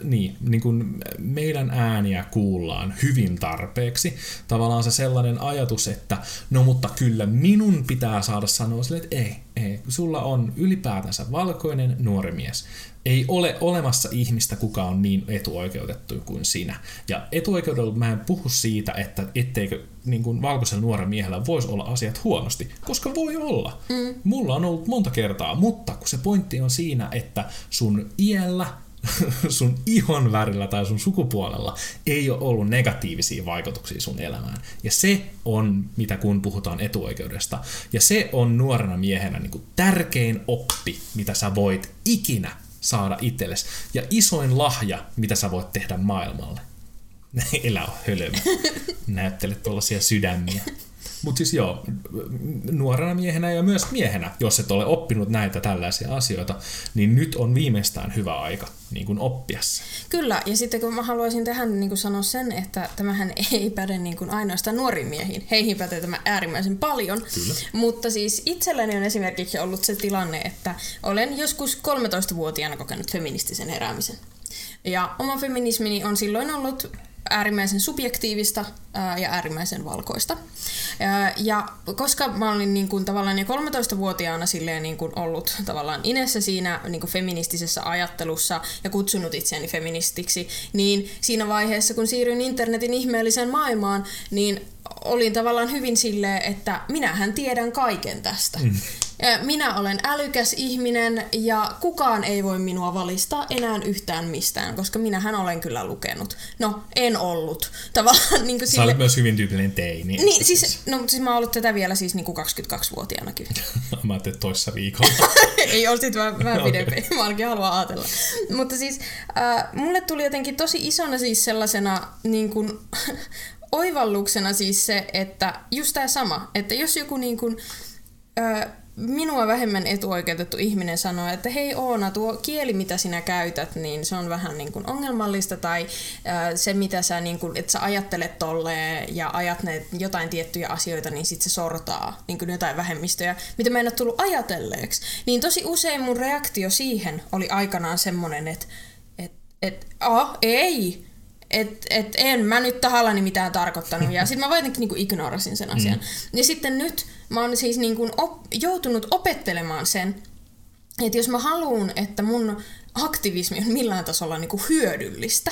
niin, niin kun meidän ääniä kuullaan hyvin tarpeeksi. Tavallaan se sellainen ajatus, että no mutta kyllä minun pitää saada sanoa sille, että ei, ei, sulla on ylipäätänsä valkoinen nuori mies. Ei ole olemassa ihmistä, kuka on niin etuoikeutettu kuin sinä. Ja etuoikeudella mä en puhu siitä, että etteikö niin kuin valkoisella nuorella miehellä voisi olla asiat huonosti, koska voi olla. Mm. Mulla on ollut monta kertaa, mutta kun se pointti on siinä, että sun iällä sun ihon värillä tai sun sukupuolella ei ole ollut negatiivisia vaikutuksia sun elämään. Ja se on, mitä kun puhutaan etuoikeudesta. Ja se on nuorena miehenä niin kuin tärkein oppi, mitä sä voit ikinä saada itsellesi. Ja isoin lahja, mitä sä voit tehdä maailmalle. Elä on hölmö. Näyttele tuollaisia sydämiä. Mutta siis joo, nuorena miehenä ja myös miehenä, jos et ole oppinut näitä tällaisia asioita, niin nyt on viimeistään hyvä aika niin kuin oppia se. Kyllä, ja sitten kun mä haluaisin tähän niin kuin sanoa sen, että tämähän ei päde niin kuin ainoastaan nuoriin miehiin. Heihin pätee tämä äärimmäisen paljon. Kyllä. Mutta siis itselläni on esimerkiksi ollut se tilanne, että olen joskus 13-vuotiaana kokenut feministisen heräämisen. Ja oma feminismini on silloin ollut äärimmäisen subjektiivista ja äärimmäisen valkoista. Ja koska mä olin niin kuin, tavallaan jo 13-vuotiaana silleen, niin kuin, ollut tavallaan inessä siinä niin kuin, feministisessä ajattelussa ja kutsunut itseäni feministiksi, niin siinä vaiheessa, kun siirryin internetin ihmeelliseen maailmaan, niin olin tavallaan hyvin silleen, että minähän tiedän kaiken tästä. Mm. Minä olen älykäs ihminen ja kukaan ei voi minua valistaa enää yhtään mistään, koska minähän olen kyllä lukenut. No, en ollut. Tavallaan niin kuin Sä sille... olet myös hyvin tyypillinen teini. Niin, siis, no, siis mä oon ollut tätä vielä siis niin kuin 22-vuotiaanakin. Mä ajattelin, että toissa viikolla. ei ole sit vähän, vähän pidempi. Mä ainakin haluan ajatella. Mutta siis äh, mulle tuli jotenkin tosi isona siis sellaisena niin kuin, oivalluksena siis se, että just tämä sama, että jos joku niin kuin, äh, minua vähemmän etuoikeutettu ihminen sanoo, että hei Oona, tuo kieli mitä sinä käytät, niin se on vähän niin kuin ongelmallista tai äh, se mitä sä, niin kuin, että sä ajattelet tolleen ja ajat jotain tiettyjä asioita, niin sit se sortaa niin kuin jotain vähemmistöjä, mitä mä en ole tullut ajatelleeksi. Niin tosi usein mun reaktio siihen oli aikanaan semmonen, että et, et, a, ei, et, et en mä nyt tahallani mitään tarkoittanut. Ja sitten mä jotenkin niinku ignorasin sen asian. Mm. Ja sitten nyt mä oon siis niinku op, joutunut opettelemaan sen, että jos mä haluan, että mun aktivismi on millään tasolla niinku hyödyllistä,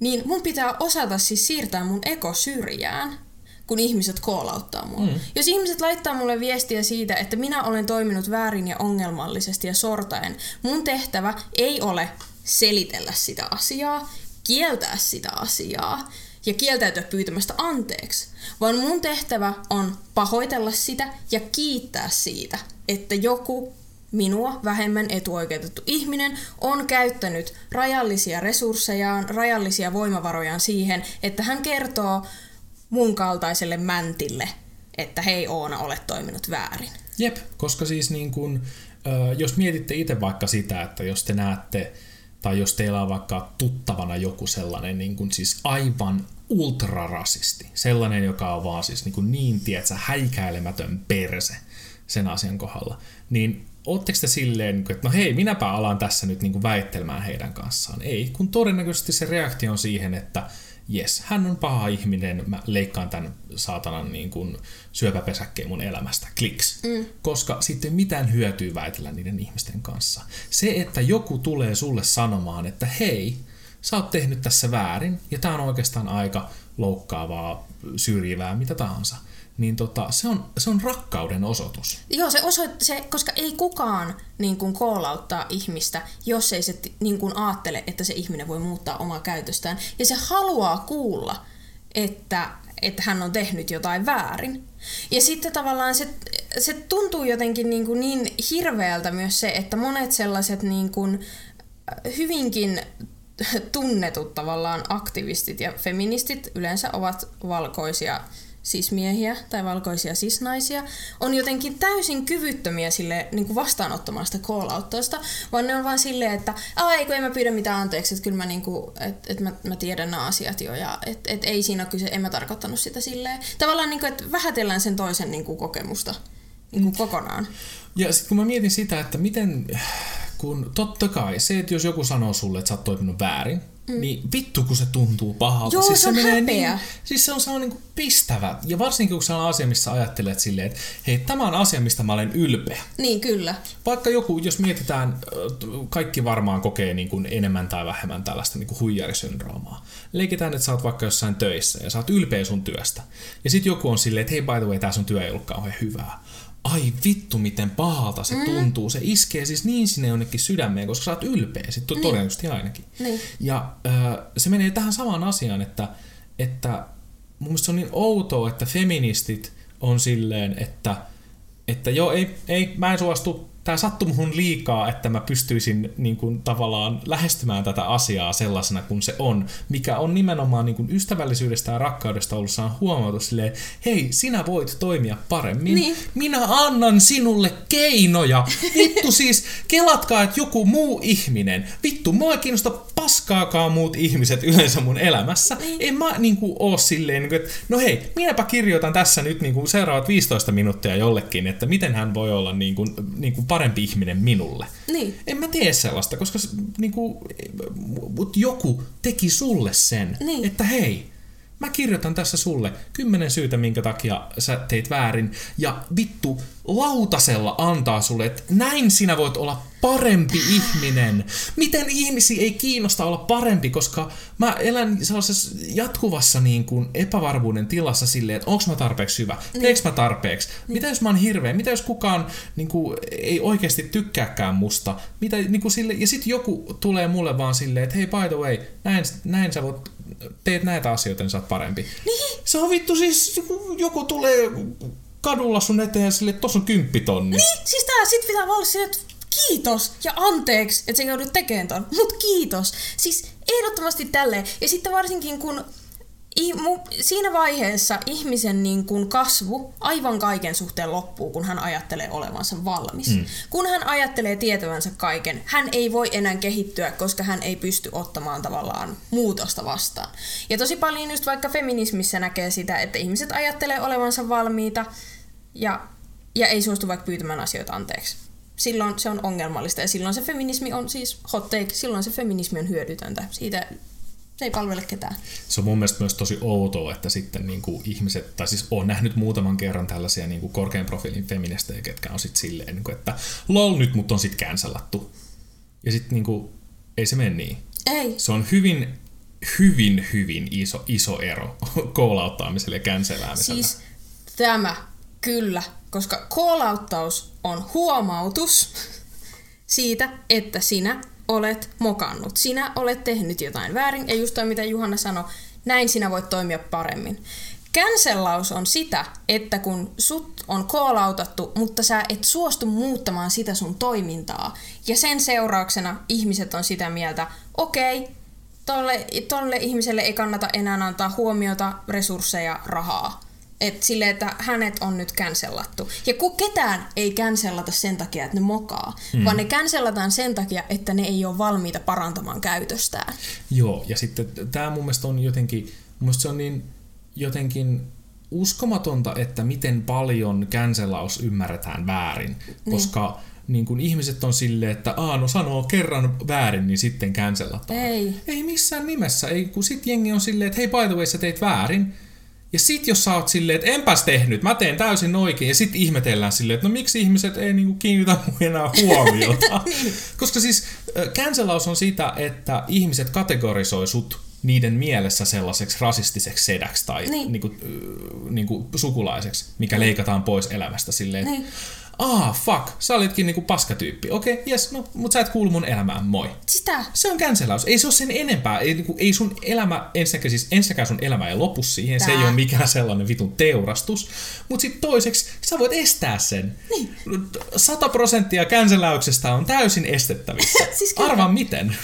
niin mun pitää osata siis siirtää mun eko syrjään kun ihmiset koolauttaa mua. Mm. Jos ihmiset laittaa mulle viestiä siitä, että minä olen toiminut väärin ja ongelmallisesti ja sortaen, mun tehtävä ei ole selitellä sitä asiaa, kieltää sitä asiaa ja kieltäytyä pyytämästä anteeksi, vaan mun tehtävä on pahoitella sitä ja kiittää siitä, että joku minua vähemmän etuoikeutettu ihminen on käyttänyt rajallisia resurssejaan, rajallisia voimavarojaan siihen, että hän kertoo mun kaltaiselle mäntille, että hei Oona, olet toiminut väärin. Jep, koska siis niin kun, jos mietitte itse vaikka sitä, että jos te näette, tai jos teillä on vaikka tuttavana joku sellainen niin kun siis aivan ultrarasisti, sellainen, joka on vaan siis niin, kuin niin tiedätkö, häikäilemätön perse sen asian kohdalla, niin ootteko te silleen, niin kuin, että no hei, minäpä alan tässä nyt niin kuin väittelemään heidän kanssaan? Ei, kun todennäköisesti se reaktio on siihen, että jes, hän on paha ihminen, mä leikkaan tämän saatanan niin kuin syöpäpesäkkeen mun elämästä, kliks. Mm. Koska sitten mitään hyötyä väitellä niiden ihmisten kanssa. Se, että joku tulee sulle sanomaan, että hei, sä oot tehnyt tässä väärin, ja tää on oikeastaan aika loukkaavaa, syrjivää, mitä tahansa, niin tota, se, on, se on rakkauden osoitus. Joo, se osoit, se, koska ei kukaan niin kuin koolauttaa ihmistä, jos ei se niin kuin ajattele, että se ihminen voi muuttaa omaa käytöstään. Ja se haluaa kuulla, että, että hän on tehnyt jotain väärin. Ja sitten tavallaan se, se tuntuu jotenkin niin, kuin niin hirveältä myös se, että monet sellaiset niin kuin hyvinkin tunnetut tavallaan aktivistit ja feministit yleensä ovat valkoisia sismiehiä tai valkoisia sisnaisia on jotenkin täysin kyvyttömiä sille niin kuin vastaanottamaan sitä call vaan ne on vaan silleen, että ei kun en mä pyydä mitään anteeksi, että kyllä mä, niin kuin, että, että mä, mä tiedän nämä asiat jo ja että, että ei siinä ole kyse, en mä tarkoittanut sitä silleen. Tavallaan niin kuin, että vähätellään sen toisen niin kuin, kokemusta niin kuin, kokonaan. Ja sitten kun mä mietin sitä, että miten, kun totta kai se, että jos joku sanoo sulle, että sä oot toiminut väärin, Mm. Niin vittu kun se tuntuu pahalta. Joo, siis se, on menee häpeä. Niin, siis se on sellainen niin pistävä. Ja varsinkin kun se on asia, missä ajattelet silleen, että hei, tämä on asia, mistä mä olen ylpeä. Niin, kyllä. Vaikka joku, jos mietitään, kaikki varmaan kokee niin kuin enemmän tai vähemmän tällaista niin kuin huijarisyndroomaa. Leikitään, että sä oot vaikka jossain töissä ja sä oot ylpeä sun työstä. Ja sitten joku on silleen, että hei, by the way, tää sun työ ei ollut kauhean hyvää ai vittu miten pahalta se mm. tuntuu. Se iskee siis niin sinne jonnekin sydämeen, koska sä oot ylpeä, sit niin. todennäköisesti ainakin. Niin. Ja äh, se menee tähän samaan asiaan, että, että mun mielestä se on niin outoa, että feministit on silleen, että, että joo, ei, ei, mä en suostu tämä sattui muhun liikaa, että mä pystyisin niin kuin, tavallaan lähestymään tätä asiaa sellaisena kuin se on, mikä on nimenomaan niin kuin, ystävällisyydestä ja rakkaudesta ollut saan huomata silleen, hei, sinä voit toimia paremmin, niin. minä annan sinulle keinoja. Vittu siis, kelatkaa, että joku muu ihminen, vittu, mua ei kiinnosta paskaakaan muut ihmiset yleensä mun elämässä. Niin. En mä niin kuin, oo silleen, niin kuin, että no hei, minäpä kirjoitan tässä nyt niin kuin, seuraavat 15 minuuttia jollekin, että miten hän voi olla niin kuin, niin kuin parempi ihminen minulle. Niin. En mä tee sellaista, koska niin kuin, mut joku teki sulle sen, niin. että hei, mä kirjoitan tässä sulle kymmenen syytä, minkä takia sä teit väärin, ja vittu lautasella antaa sulle, että näin sinä voit olla parempi ihminen. Miten ihmisiä ei kiinnosta olla parempi, koska mä elän sellaisessa jatkuvassa niin kuin epävarmuuden tilassa silleen, että onko mä tarpeeksi hyvä, niin. teekö mä tarpeeksi, niin. mitä jos mä oon hirveä, mitä jos kukaan niin kuin, ei oikeasti tykkääkään musta, mitä, niin kuin sille, ja sitten joku tulee mulle vaan silleen, että hei by the way, näin, näin sä voit teet näitä asioita, niin sä oot parempi. Niin. Se on vittu siis, joku, tulee kadulla sun eteen sille, että tossa on kymppitonni. Niin, siis tää sit pitää olla sille, että kiitos ja anteeksi, että sä joudut tekemään ton, mut kiitos. Siis ehdottomasti tälleen. Ja sitten varsinkin kun siinä vaiheessa ihmisen niin kuin kasvu aivan kaiken suhteen loppuu, kun hän ajattelee olevansa valmis. Mm. Kun hän ajattelee tietävänsä kaiken, hän ei voi enää kehittyä, koska hän ei pysty ottamaan tavallaan muutosta vastaan. Ja tosi paljon just vaikka feminismissä näkee sitä, että ihmiset ajattelee olevansa valmiita ja, ja ei suostu vaikka pyytämään asioita anteeksi. Silloin se on ongelmallista ja silloin se feminismi on siis hot take, silloin se feminismi on hyödytöntä. Siitä se ei palvele ketään. Se on mun mielestä myös tosi outoa, että sitten niin kuin ihmiset, tai siis olen nähnyt muutaman kerran tällaisia niin kuin korkean profiilin feministejä, ketkä on sitten silleen, niin kuin, että lol nyt mut on sitten cancelattu. Ja sitten niin kuin, ei se mene niin. Ei. Se on hyvin, hyvin, hyvin iso, iso ero koolauttaamiselle ja canceläämiselle. Siis tämä, kyllä, koska koolauttaus on huomautus siitä, että sinä olet mokannut. Sinä olet tehnyt jotain väärin, ja just toi, mitä Juhanna sanoi, näin sinä voit toimia paremmin. Känsellaus on sitä, että kun sut on koolautattu, mutta sä et suostu muuttamaan sitä sun toimintaa, ja sen seurauksena ihmiset on sitä mieltä, okei, okay, tolle, tolle ihmiselle ei kannata enää antaa huomiota, resursseja, rahaa. Et sille, että hänet on nyt cancelattu. Ja kun ketään ei cancellata sen takia, että ne mokaa, mm. vaan ne cancellataan sen takia, että ne ei ole valmiita parantamaan käytöstään. Joo, ja sitten tämä mun mielestä on jotenkin, mun se on niin jotenkin uskomatonta, että miten paljon cancellaus ymmärretään väärin, niin. koska niin kun ihmiset on silleen, että Aa, no sanoo kerran väärin, niin sitten cancellataan. Ei. Ei missään nimessä. Ei, kun sit jengi on silleen, että hei by the way, sä teit väärin, ja sit jos sä oot silleen, että enpäs tehnyt, mä teen täysin oikein, ja sit ihmetellään silleen, että no miksi ihmiset ei niinku kiinnitä mun enää huomiota. Koska siis cancelaus on sitä, että ihmiset kategorisoi sut niiden mielessä sellaiseksi rasistiseksi sedäksi tai niin. Niinku, niinku sukulaiseksi, mikä niin. leikataan pois elämästä silleen, niin ah fuck, sä olitkin niinku paskatyyppi. Okei, okay, yes, no, mut sä et kuulu mun elämään, moi. Sitä. Se on cancelaus. Ei se ole sen enempää. Ei, niinku, ei sun elämä, ensinnäkin siis ensinnäkään sun elämä ei lopu siihen. Tää. Se ei ole mikään sellainen vitun teurastus. Mut sit toiseksi, sä voit estää sen. Niin. 100 prosenttia cancelauksesta on täysin estettävissä. siis Arvaa miten.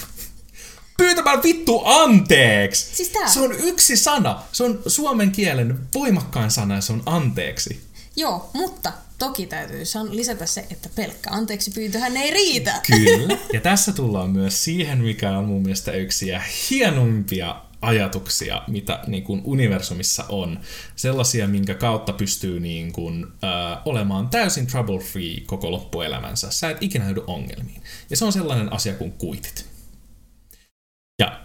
pyytämään vittu anteeksi. Siis tää. Se on yksi sana. Se on suomen kielen voimakkain sana ja se on anteeksi. Joo, mutta toki täytyy lisätä se, että pelkkä anteeksi pyyntöhän ei riitä. Kyllä. Ja tässä tullaan myös siihen, mikä on mun mielestä yksi ja hienoimpia ajatuksia, mitä niin kuin universumissa on. Sellaisia, minkä kautta pystyy niin kuin, äh, olemaan täysin trouble-free koko loppuelämänsä. Sä et ikinä joudu ongelmiin. Ja se on sellainen asia kuin kuitit. Ja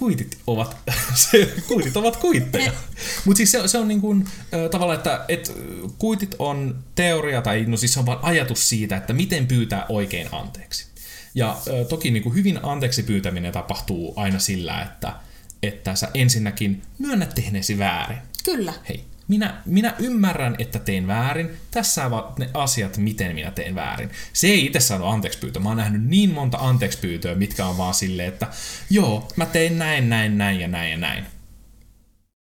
kuitit ovat, se, kuitit ovat kuitteja. Mutta siis se, se on niin kuin, äh, tavallaan, että et, kuitit on teoria, tai no siis se on vaan ajatus siitä, että miten pyytää oikein anteeksi. Ja äh, toki niin kuin hyvin anteeksi pyytäminen tapahtuu aina sillä, että, että sä ensinnäkin myönnät tehneesi väärin. Kyllä. Hei, minä, minä ymmärrän, että tein väärin. Tässä ovat ne asiat, miten minä teen väärin. Se ei itse saanut anteeksi pyytöä. Mä oon nähnyt niin monta anteeksi pyytöä, mitkä on vaan silleen, että joo, mä tein näin, näin, näin ja näin ja näin.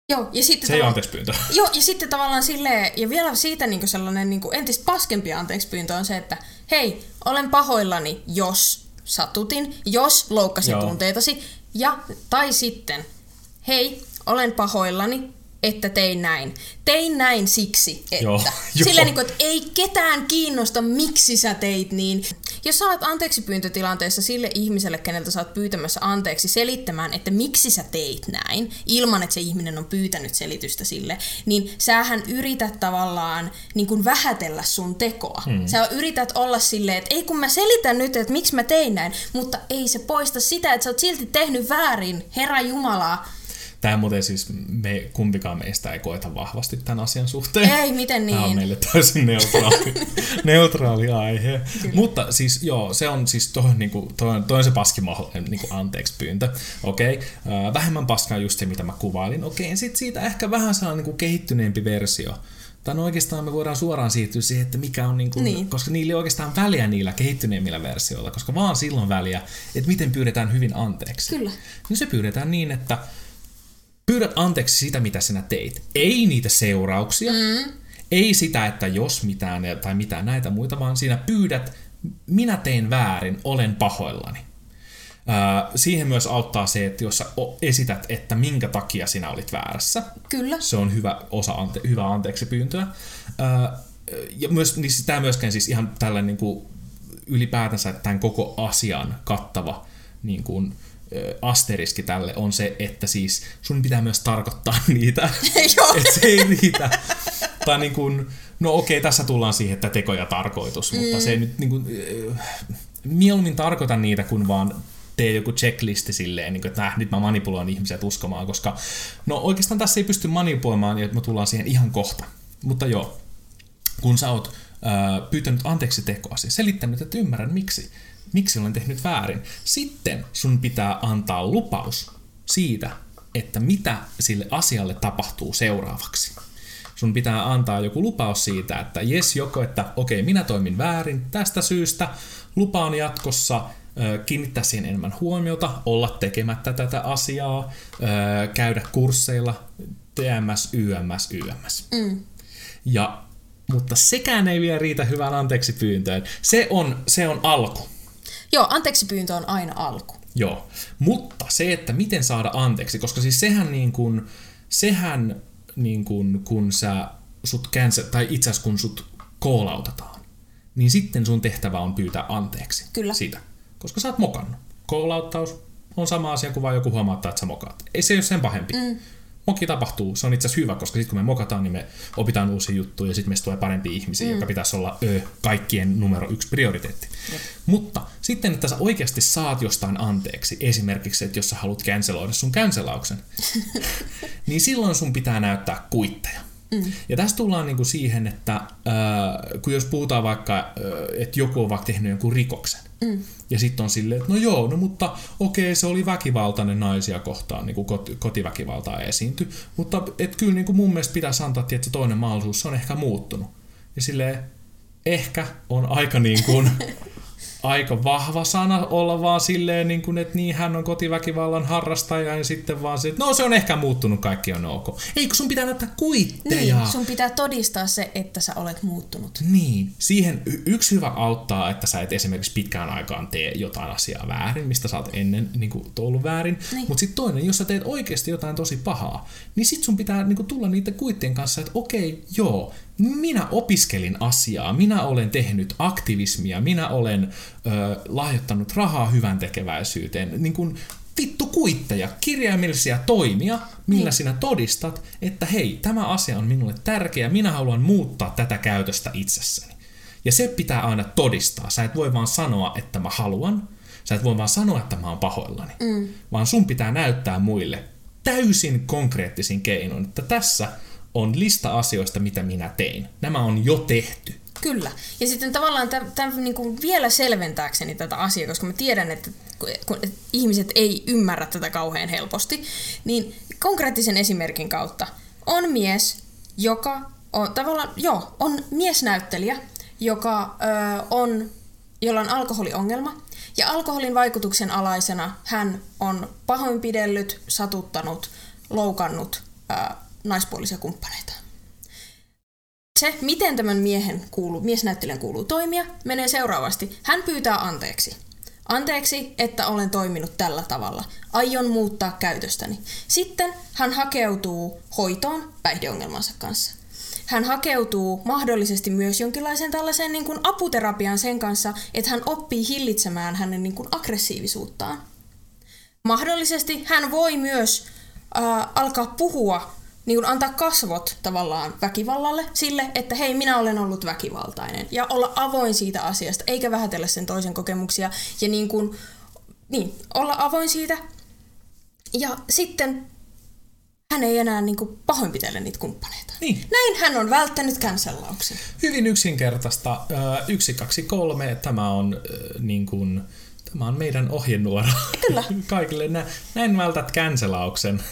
Joo, ja sitten Se ei ole anteeksi pyyntö. Joo, ja sitten tavallaan silleen, ja vielä siitä niin sellainen niin entistä paskempi anteeksi pyyntö on se, että hei, olen pahoillani, jos satutin, jos loukkasin Joo. tunteitasi, ja, tai sitten, hei, olen pahoillani, että tein näin. Tein näin siksi, että. Joo, Silleen, joo. niin kuin, että ei ketään kiinnosta, miksi sä teit niin. Jos sä oot anteeksi pyyntötilanteessa sille ihmiselle, keneltä sä oot pyytämässä anteeksi selittämään, että miksi sä teit näin, ilman että se ihminen on pyytänyt selitystä sille, niin sähän yrität tavallaan niin kuin vähätellä sun tekoa. Hmm. Sä yrität olla silleen, että ei kun mä selitän nyt, että miksi mä tein näin, mutta ei se poista sitä, että sä oot silti tehnyt väärin, Herra Jumala. Tämä muuten siis, me, kumpikaan meistä ei koeta vahvasti tämän asian suhteen. Ei, miten Tämä on niin? meille täysin neutraali, neutraali aihe. Mutta siis joo, se on siis toi, niinku, toi, toi on se paskin mahdollinen niinku anteeksi pyyntö. Okei, okay. vähemmän paskaa just se, mitä mä kuvailin. Okei, okay. sitten siitä ehkä vähän sellainen niinku kehittyneempi versio. Tai no oikeastaan me voidaan suoraan siirtyä siihen, että mikä on, niinku, Niin. koska niillä ei oikeastaan väliä niillä kehittyneemmillä versioilla, koska vaan silloin väliä, että miten pyydetään hyvin anteeksi. Kyllä. Niin se pyydetään niin, että pyydät anteeksi sitä, mitä sinä teit. Ei niitä seurauksia, mm. ei sitä, että jos mitään tai mitään näitä muita, vaan siinä pyydät, minä tein väärin, olen pahoillani. Ää, siihen myös auttaa se, että jos sä esität, että minkä takia sinä olit väärässä, Kyllä. se on hyvä osa ante, hyvä anteeksi pyyntöä. Ää, ja myös, niin tämä myöskään siis ihan tällainen niin kuin ylipäätänsä tämän koko asian kattava niin kuin, asteriski tälle on se, että siis sun pitää myös tarkoittaa niitä. Joo. että se ei riitä. Tai niin kuin, no okei, tässä tullaan siihen, että teko ja tarkoitus, mutta se ei nyt niin kuin, mieluummin tarkoita niitä, kun vaan tee joku checklisti silleen, niin kuin, että näh, nyt mä manipuloin ihmiset uskomaan, koska no oikeastaan tässä ei pysty manipuloimaan, ja me tullaan siihen ihan kohta. Mutta joo, kun sä oot ää, pyytänyt anteeksi tekoasi, selittänyt, että ymmärrän miksi, miksi olen tehnyt väärin, sitten sun pitää antaa lupaus siitä, että mitä sille asialle tapahtuu seuraavaksi. Sun pitää antaa joku lupaus siitä, että jes joko, että okei, minä toimin väärin tästä syystä, lupaan jatkossa kiinnittää siihen enemmän huomiota, olla tekemättä tätä asiaa, käydä kursseilla, TMS, YMS, YMS. Mm. Ja, mutta sekään ei vielä riitä hyvään anteeksi pyyntöön. Se on, se on alku. Joo, anteeksi pyyntö on aina alku. Joo, mutta se, että miten saada anteeksi, koska siis sehän niin kuin, sehän niin kuin, kun sä sut cancel, tai itse asiassa kun sut koolautetaan, niin sitten sun tehtävä on pyytää anteeksi Kyllä. sitä, koska sä oot mokannut. Koolauttaus on sama asia kuin vaan joku huomauttaa, että sä mokaat. Ei se ole sen pahempi. Mm. Moki tapahtuu, se on itse asiassa hyvä, koska sitten kun me mokataan, niin me opitaan uusia juttuja ja sitten meistä tulee parempia ihmisiä, mm. joka pitäisi olla ö, kaikkien numero yksi prioriteetti. Jep. Mutta sitten, että sä oikeasti saat jostain anteeksi, esimerkiksi, että jos sä haluat canceloida sun cancelauksen, niin silloin sun pitää näyttää kuitteja. Mm. Ja tässä tullaan niinku siihen, että äh, kun jos puhutaan vaikka, äh, että joku on vaikka tehnyt jonkun rikoksen, mm. ja sitten on silleen, että no joo, no mutta okei, se oli väkivaltainen naisia kohtaan, niin kuin kot, kotiväkivaltaa esiintyi, mutta et kyllä niin kuin mun mielestä pitäisi antaa tietysti toinen mahdollisuus, se on ehkä muuttunut. Ja silleen, ehkä on aika niin kuin aika vahva sana olla vaan silleen, niin kuin, että niin hän on kotiväkivallan harrastaja ja sitten vaan se, että no se on ehkä muuttunut, kaikki on ok. Eikö sun pitää näyttää kuitteja? Niin, sun pitää todistaa se, että sä olet muuttunut. Niin, siihen y- yksi hyvä auttaa, että sä et esimerkiksi pitkään aikaan tee jotain asiaa väärin, mistä sä oot ennen niin kuin, ollut väärin. Niin. Mutta sitten toinen, jos sä teet oikeasti jotain tosi pahaa, niin sit sun pitää niin kuin, tulla niiden kuittien kanssa, että okei, joo, minä opiskelin asiaa, minä olen tehnyt aktivismia, minä olen ö, lahjoittanut rahaa hyvän tekeväisyyteen, niin kuin vittu kuitteja, kirjaimellisia toimia, millä Niin. sinä todistat, että hei, tämä asia on minulle tärkeä, minä haluan muuttaa tätä käytöstä itsessäni. Ja se pitää aina todistaa. Sä et voi vaan sanoa, että mä haluan. Sä et voi vaan sanoa, että mä oon pahoillani. Mm. Vaan sun pitää näyttää muille täysin konkreettisin keinoin, että tässä on lista asioista, mitä minä tein. Nämä on jo tehty. Kyllä. Ja sitten tavallaan tämän niin kuin vielä selventääkseni tätä asiaa, koska mä tiedän, että kun, ihmiset ei ymmärrä tätä kauhean helposti, niin konkreettisen esimerkin kautta on mies, joka on tavallaan, joo, on miesnäyttelijä, joka ö, on, jolla on alkoholiongelma, ja alkoholin vaikutuksen alaisena hän on pahoinpidellyt, satuttanut, loukannut ö, naispuolisia kumppaneita se, miten tämän miehen kuuluu, miesnäyttelijän kuuluu toimia, menee seuraavasti. Hän pyytää anteeksi. Anteeksi, että olen toiminut tällä tavalla. Aion muuttaa käytöstäni. Sitten hän hakeutuu hoitoon päihdeongelmansa kanssa. Hän hakeutuu mahdollisesti myös jonkinlaiseen tällaiseen niin kuin aputerapiaan sen kanssa, että hän oppii hillitsemään hänen niin kuin aggressiivisuuttaan. Mahdollisesti hän voi myös äh, alkaa puhua niin kuin antaa kasvot tavallaan väkivallalle sille, että hei, minä olen ollut väkivaltainen. Ja olla avoin siitä asiasta, eikä vähätellä sen toisen kokemuksia. Ja niin kuin, niin, olla avoin siitä. Ja sitten hän ei enää niin kuin pahoinpitele niitä kumppaneita. Niin. Näin hän on välttänyt cancellauksen. Hyvin yksinkertaista. Yksi, kaksi, kolme. Tämä on niin kuin, tämä on meidän ohjenuora Kyllä. kaikille. Nä- Näin vältät cancelauksen.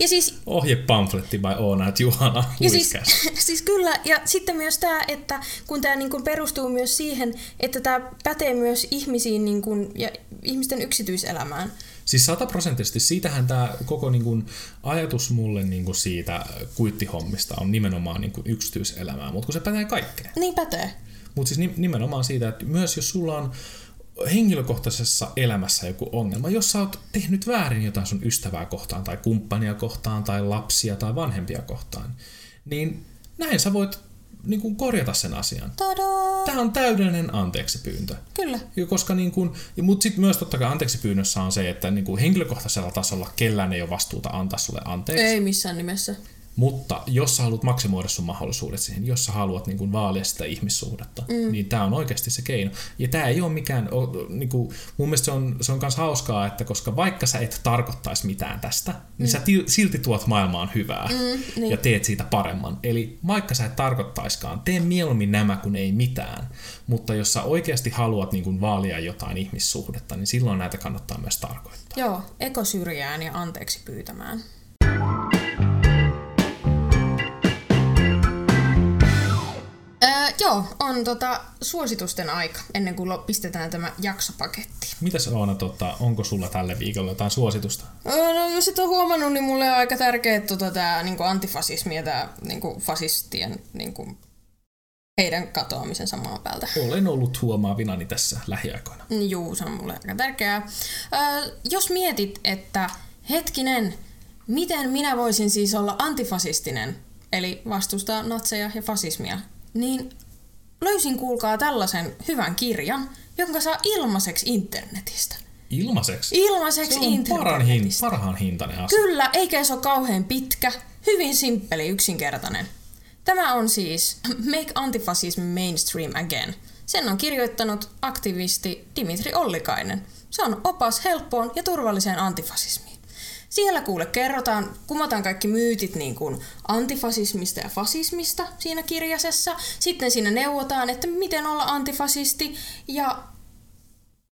Ja siis Ohjepamfletti by Oona Juhana Ja siis, siis kyllä, ja sitten myös tämä, että kun tämä niin perustuu myös siihen, että tämä pätee myös ihmisiin niin kuin, ja ihmisten yksityiselämään. Siis sataprosenttisesti, siitähän tämä koko niin kuin, ajatus mulle niin kuin siitä kuittihommista on nimenomaan niin kuin, yksityiselämää, mutta kun se pätee kaikkeen. Niin pätee. Mutta siis ni- nimenomaan siitä, että myös jos sulla on henkilökohtaisessa elämässä joku ongelma, jos sä oot tehnyt väärin jotain sun ystävää kohtaan, tai kumppania kohtaan, tai lapsia, tai vanhempia kohtaan, niin näin sä voit niin kuin, korjata sen asian. Tadaa! Tämä on täydellinen anteeksi pyyntö. Kyllä. Ja koska niin kuin, mutta sitten myös totta kai anteeksi pyynnössä on se, että niin kuin henkilökohtaisella tasolla kellään ei ole vastuuta antaa sulle anteeksi. Ei missään nimessä. Mutta jos sä haluat maksimoida sun mahdollisuudet siihen, jos sä haluat niin kuin vaalia sitä ihmissuhdetta, mm. niin tämä on oikeasti se keino. Ja tämä ei ole mikään, niin kuin, mun mielestä se on, se on myös hauskaa, että koska vaikka sä et tarkoittaisi mitään tästä, niin sä ti- silti tuot maailmaan hyvää Mm, niin. ja teet siitä paremman. Eli vaikka sä et tarkoittaiskaan, tee mieluummin nämä kuin ei mitään. Mutta jos sä oikeasti haluat niin kuin vaalia jotain ihmissuhdetta, niin silloin näitä kannattaa myös tarkoittaa. Joo, ekosyrjään ja anteeksi pyytämään. Öö, joo, on tota suositusten aika, ennen kuin pistetään tämä jaksopaketti. Mitäs Oona, tota, onko sulla tälle viikolle jotain suositusta? Öö, No, jos et ole huomannut, niin mulle on aika tärkeä tota, tämä niinku antifasismi ja tämä niinku, fasistien niinku, heidän katoamisensa maan päältä. Olen ollut huomaavinani tässä lähiaikoina. Juu, se on mulle aika tärkeää. Öö, jos mietit, että hetkinen, miten minä voisin siis olla antifasistinen, eli vastustaa natseja ja fasismia, niin löysin kuulkaa tällaisen hyvän kirjan, jonka saa ilmaiseksi internetistä. Ilmaiseksi? Ilmaiseksi Se on paran hin, internetistä. parhaan hintainen asia. Kyllä, eikä se ole kauhean pitkä, hyvin simppeli, yksinkertainen. Tämä on siis Make Antifascism Mainstream Again. Sen on kirjoittanut aktivisti Dimitri Ollikainen. Se on opas helppoon ja turvalliseen antifasismiin. Siellä kuule kerrotaan, kumotaan kaikki myytit niin kuin antifasismista ja fasismista siinä kirjasessa. Sitten siinä neuvotaan, että miten olla antifasisti ja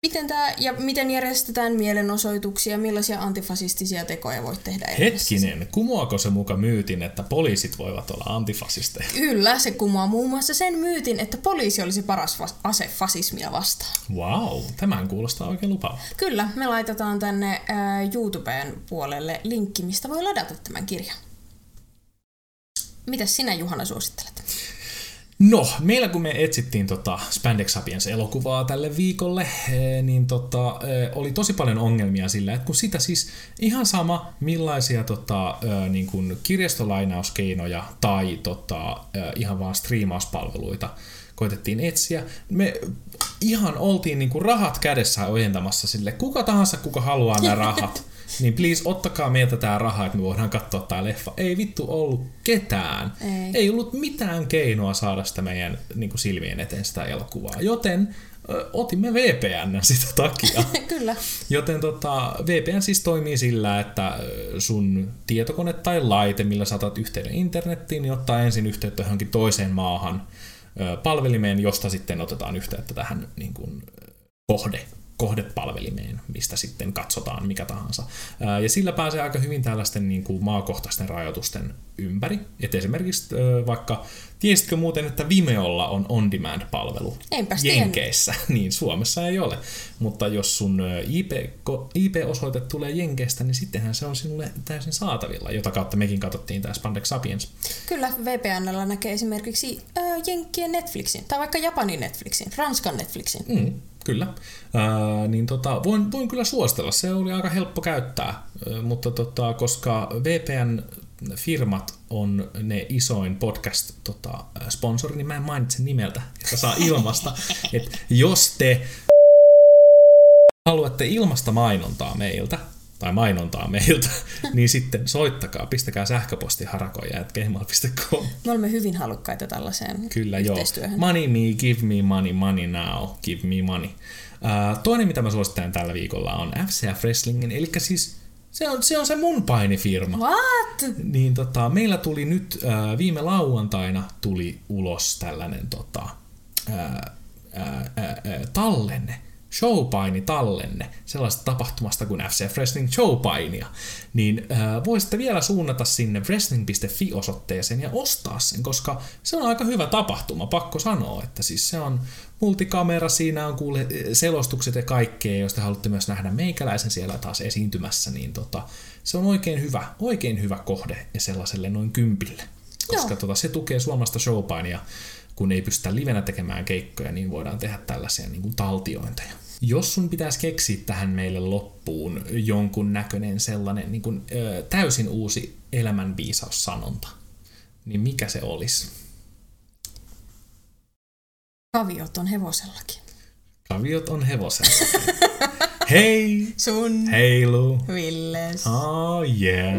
Miten tää, ja miten järjestetään mielenosoituksia, millaisia antifasistisia tekoja voit tehdä elämässäsi? Hetkinen, kumoako se muka myytin, että poliisit voivat olla antifasisteja? Kyllä, se kumoaa muun muassa sen myytin, että poliisi olisi paras vas- ase fasismia vastaan. Wow, tämän kuulostaa oikein lupaavalta. Kyllä, me laitetaan tänne äh, YouTubeen puolelle linkki, mistä voi ladata tämän kirjan. Mitäs sinä Juhana suosittelet? No, meillä kun me etsittiin tota Spandex Sapiens elokuvaa tälle viikolle, eh, niin tota, eh, oli tosi paljon ongelmia sillä, että kun sitä siis ihan sama millaisia tota, eh, niin kuin kirjastolainauskeinoja tai tota, ihan vaan striimauspalveluita koitettiin etsiä, me ihan oltiin niin kuin rahat kädessä ojentamassa sille, kuka tahansa, kuka haluaa nämä rahat, niin please ottakaa meiltä tää raha, että me voidaan katsoa tää leffa. Ei vittu ollut ketään. Ei. Ei ollut mitään keinoa saada sitä meidän niin kuin silmien eteen sitä elokuvaa. Joten ö, otimme VPN sitä takia. Kyllä. Joten tota, VPN siis toimii sillä, että sun tietokone tai laite, millä saatat yhteyden internettiin, niin ottaa ensin yhteyttä johonkin toiseen maahan palvelimeen, josta sitten otetaan yhteyttä tähän niin kuin, kohde kohdepalvelimeen, mistä sitten katsotaan mikä tahansa. Ja sillä pääsee aika hyvin tällaisten niin kuin maakohtaisten rajoitusten ympäri. Et esimerkiksi vaikka, tiesitkö muuten, että Vimeolla on on-demand-palvelu Enpäs. Jenkeissä, niin Suomessa ei ole. Mutta jos sun IP, IP-osoite tulee Jenkeistä, niin sittenhän se on sinulle täysin saatavilla, jota kautta mekin katsottiin tämä Spandex Sapiens. Kyllä, VPNllä näkee esimerkiksi äh, Jenkkien Netflixin, tai vaikka Japanin Netflixin, Ranskan Netflixin. Mm, kyllä. Ää, niin tota, voin, voin kyllä suositella, se oli aika helppo käyttää, Ää, mutta tota, koska VPN-firmat on ne isoin podcast-sponsori, niin mä en mainitse nimeltä, että saa ilmasta. Et jos te haluatte ilmasta mainontaa meiltä, tai mainontaa meiltä, niin sitten soittakaa, pistäkää sähköposti harakoja.gmail.com. Me olemme hyvin halukkaita tällaiseen Kyllä joo. Money me, give me money, money now, give me money. Uh, toinen, mitä mä suosittelen tällä viikolla, on FCF Wrestlingin, eli siis se on se, on se mun painifirma. What? Niin tota, meillä tuli nyt uh, viime lauantaina tuli ulos tällainen tota, uh, uh, uh, uh, tallenne, showpaini tallenne, sellaisesta tapahtumasta kuin FCF Wrestling Showpainia, niin äh, voisitte vielä suunnata sinne wrestling.fi-osoitteeseen ja ostaa sen, koska se on aika hyvä tapahtuma, pakko sanoa, että siis se on multikamera, siinä on kuule selostukset ja kaikkea, jos te haluatte myös nähdä meikäläisen siellä taas esiintymässä, niin tota, se on oikein hyvä, oikein hyvä kohde ja sellaiselle noin kympille, koska Joo. tota, se tukee suomalaista showpainia, kun ei pystytä livenä tekemään keikkoja, niin voidaan tehdä tällaisia niin kuin taltiointeja. Jos sun pitäisi keksiä tähän meille loppuun jonkun näköinen sellainen niin kuin, ö, täysin uusi elämänviisaussanonta, niin mikä se olisi? Kaviot on hevosellakin. Kaviot on hevosella. Hei! Sun Heilu! Villes. Oh yeah!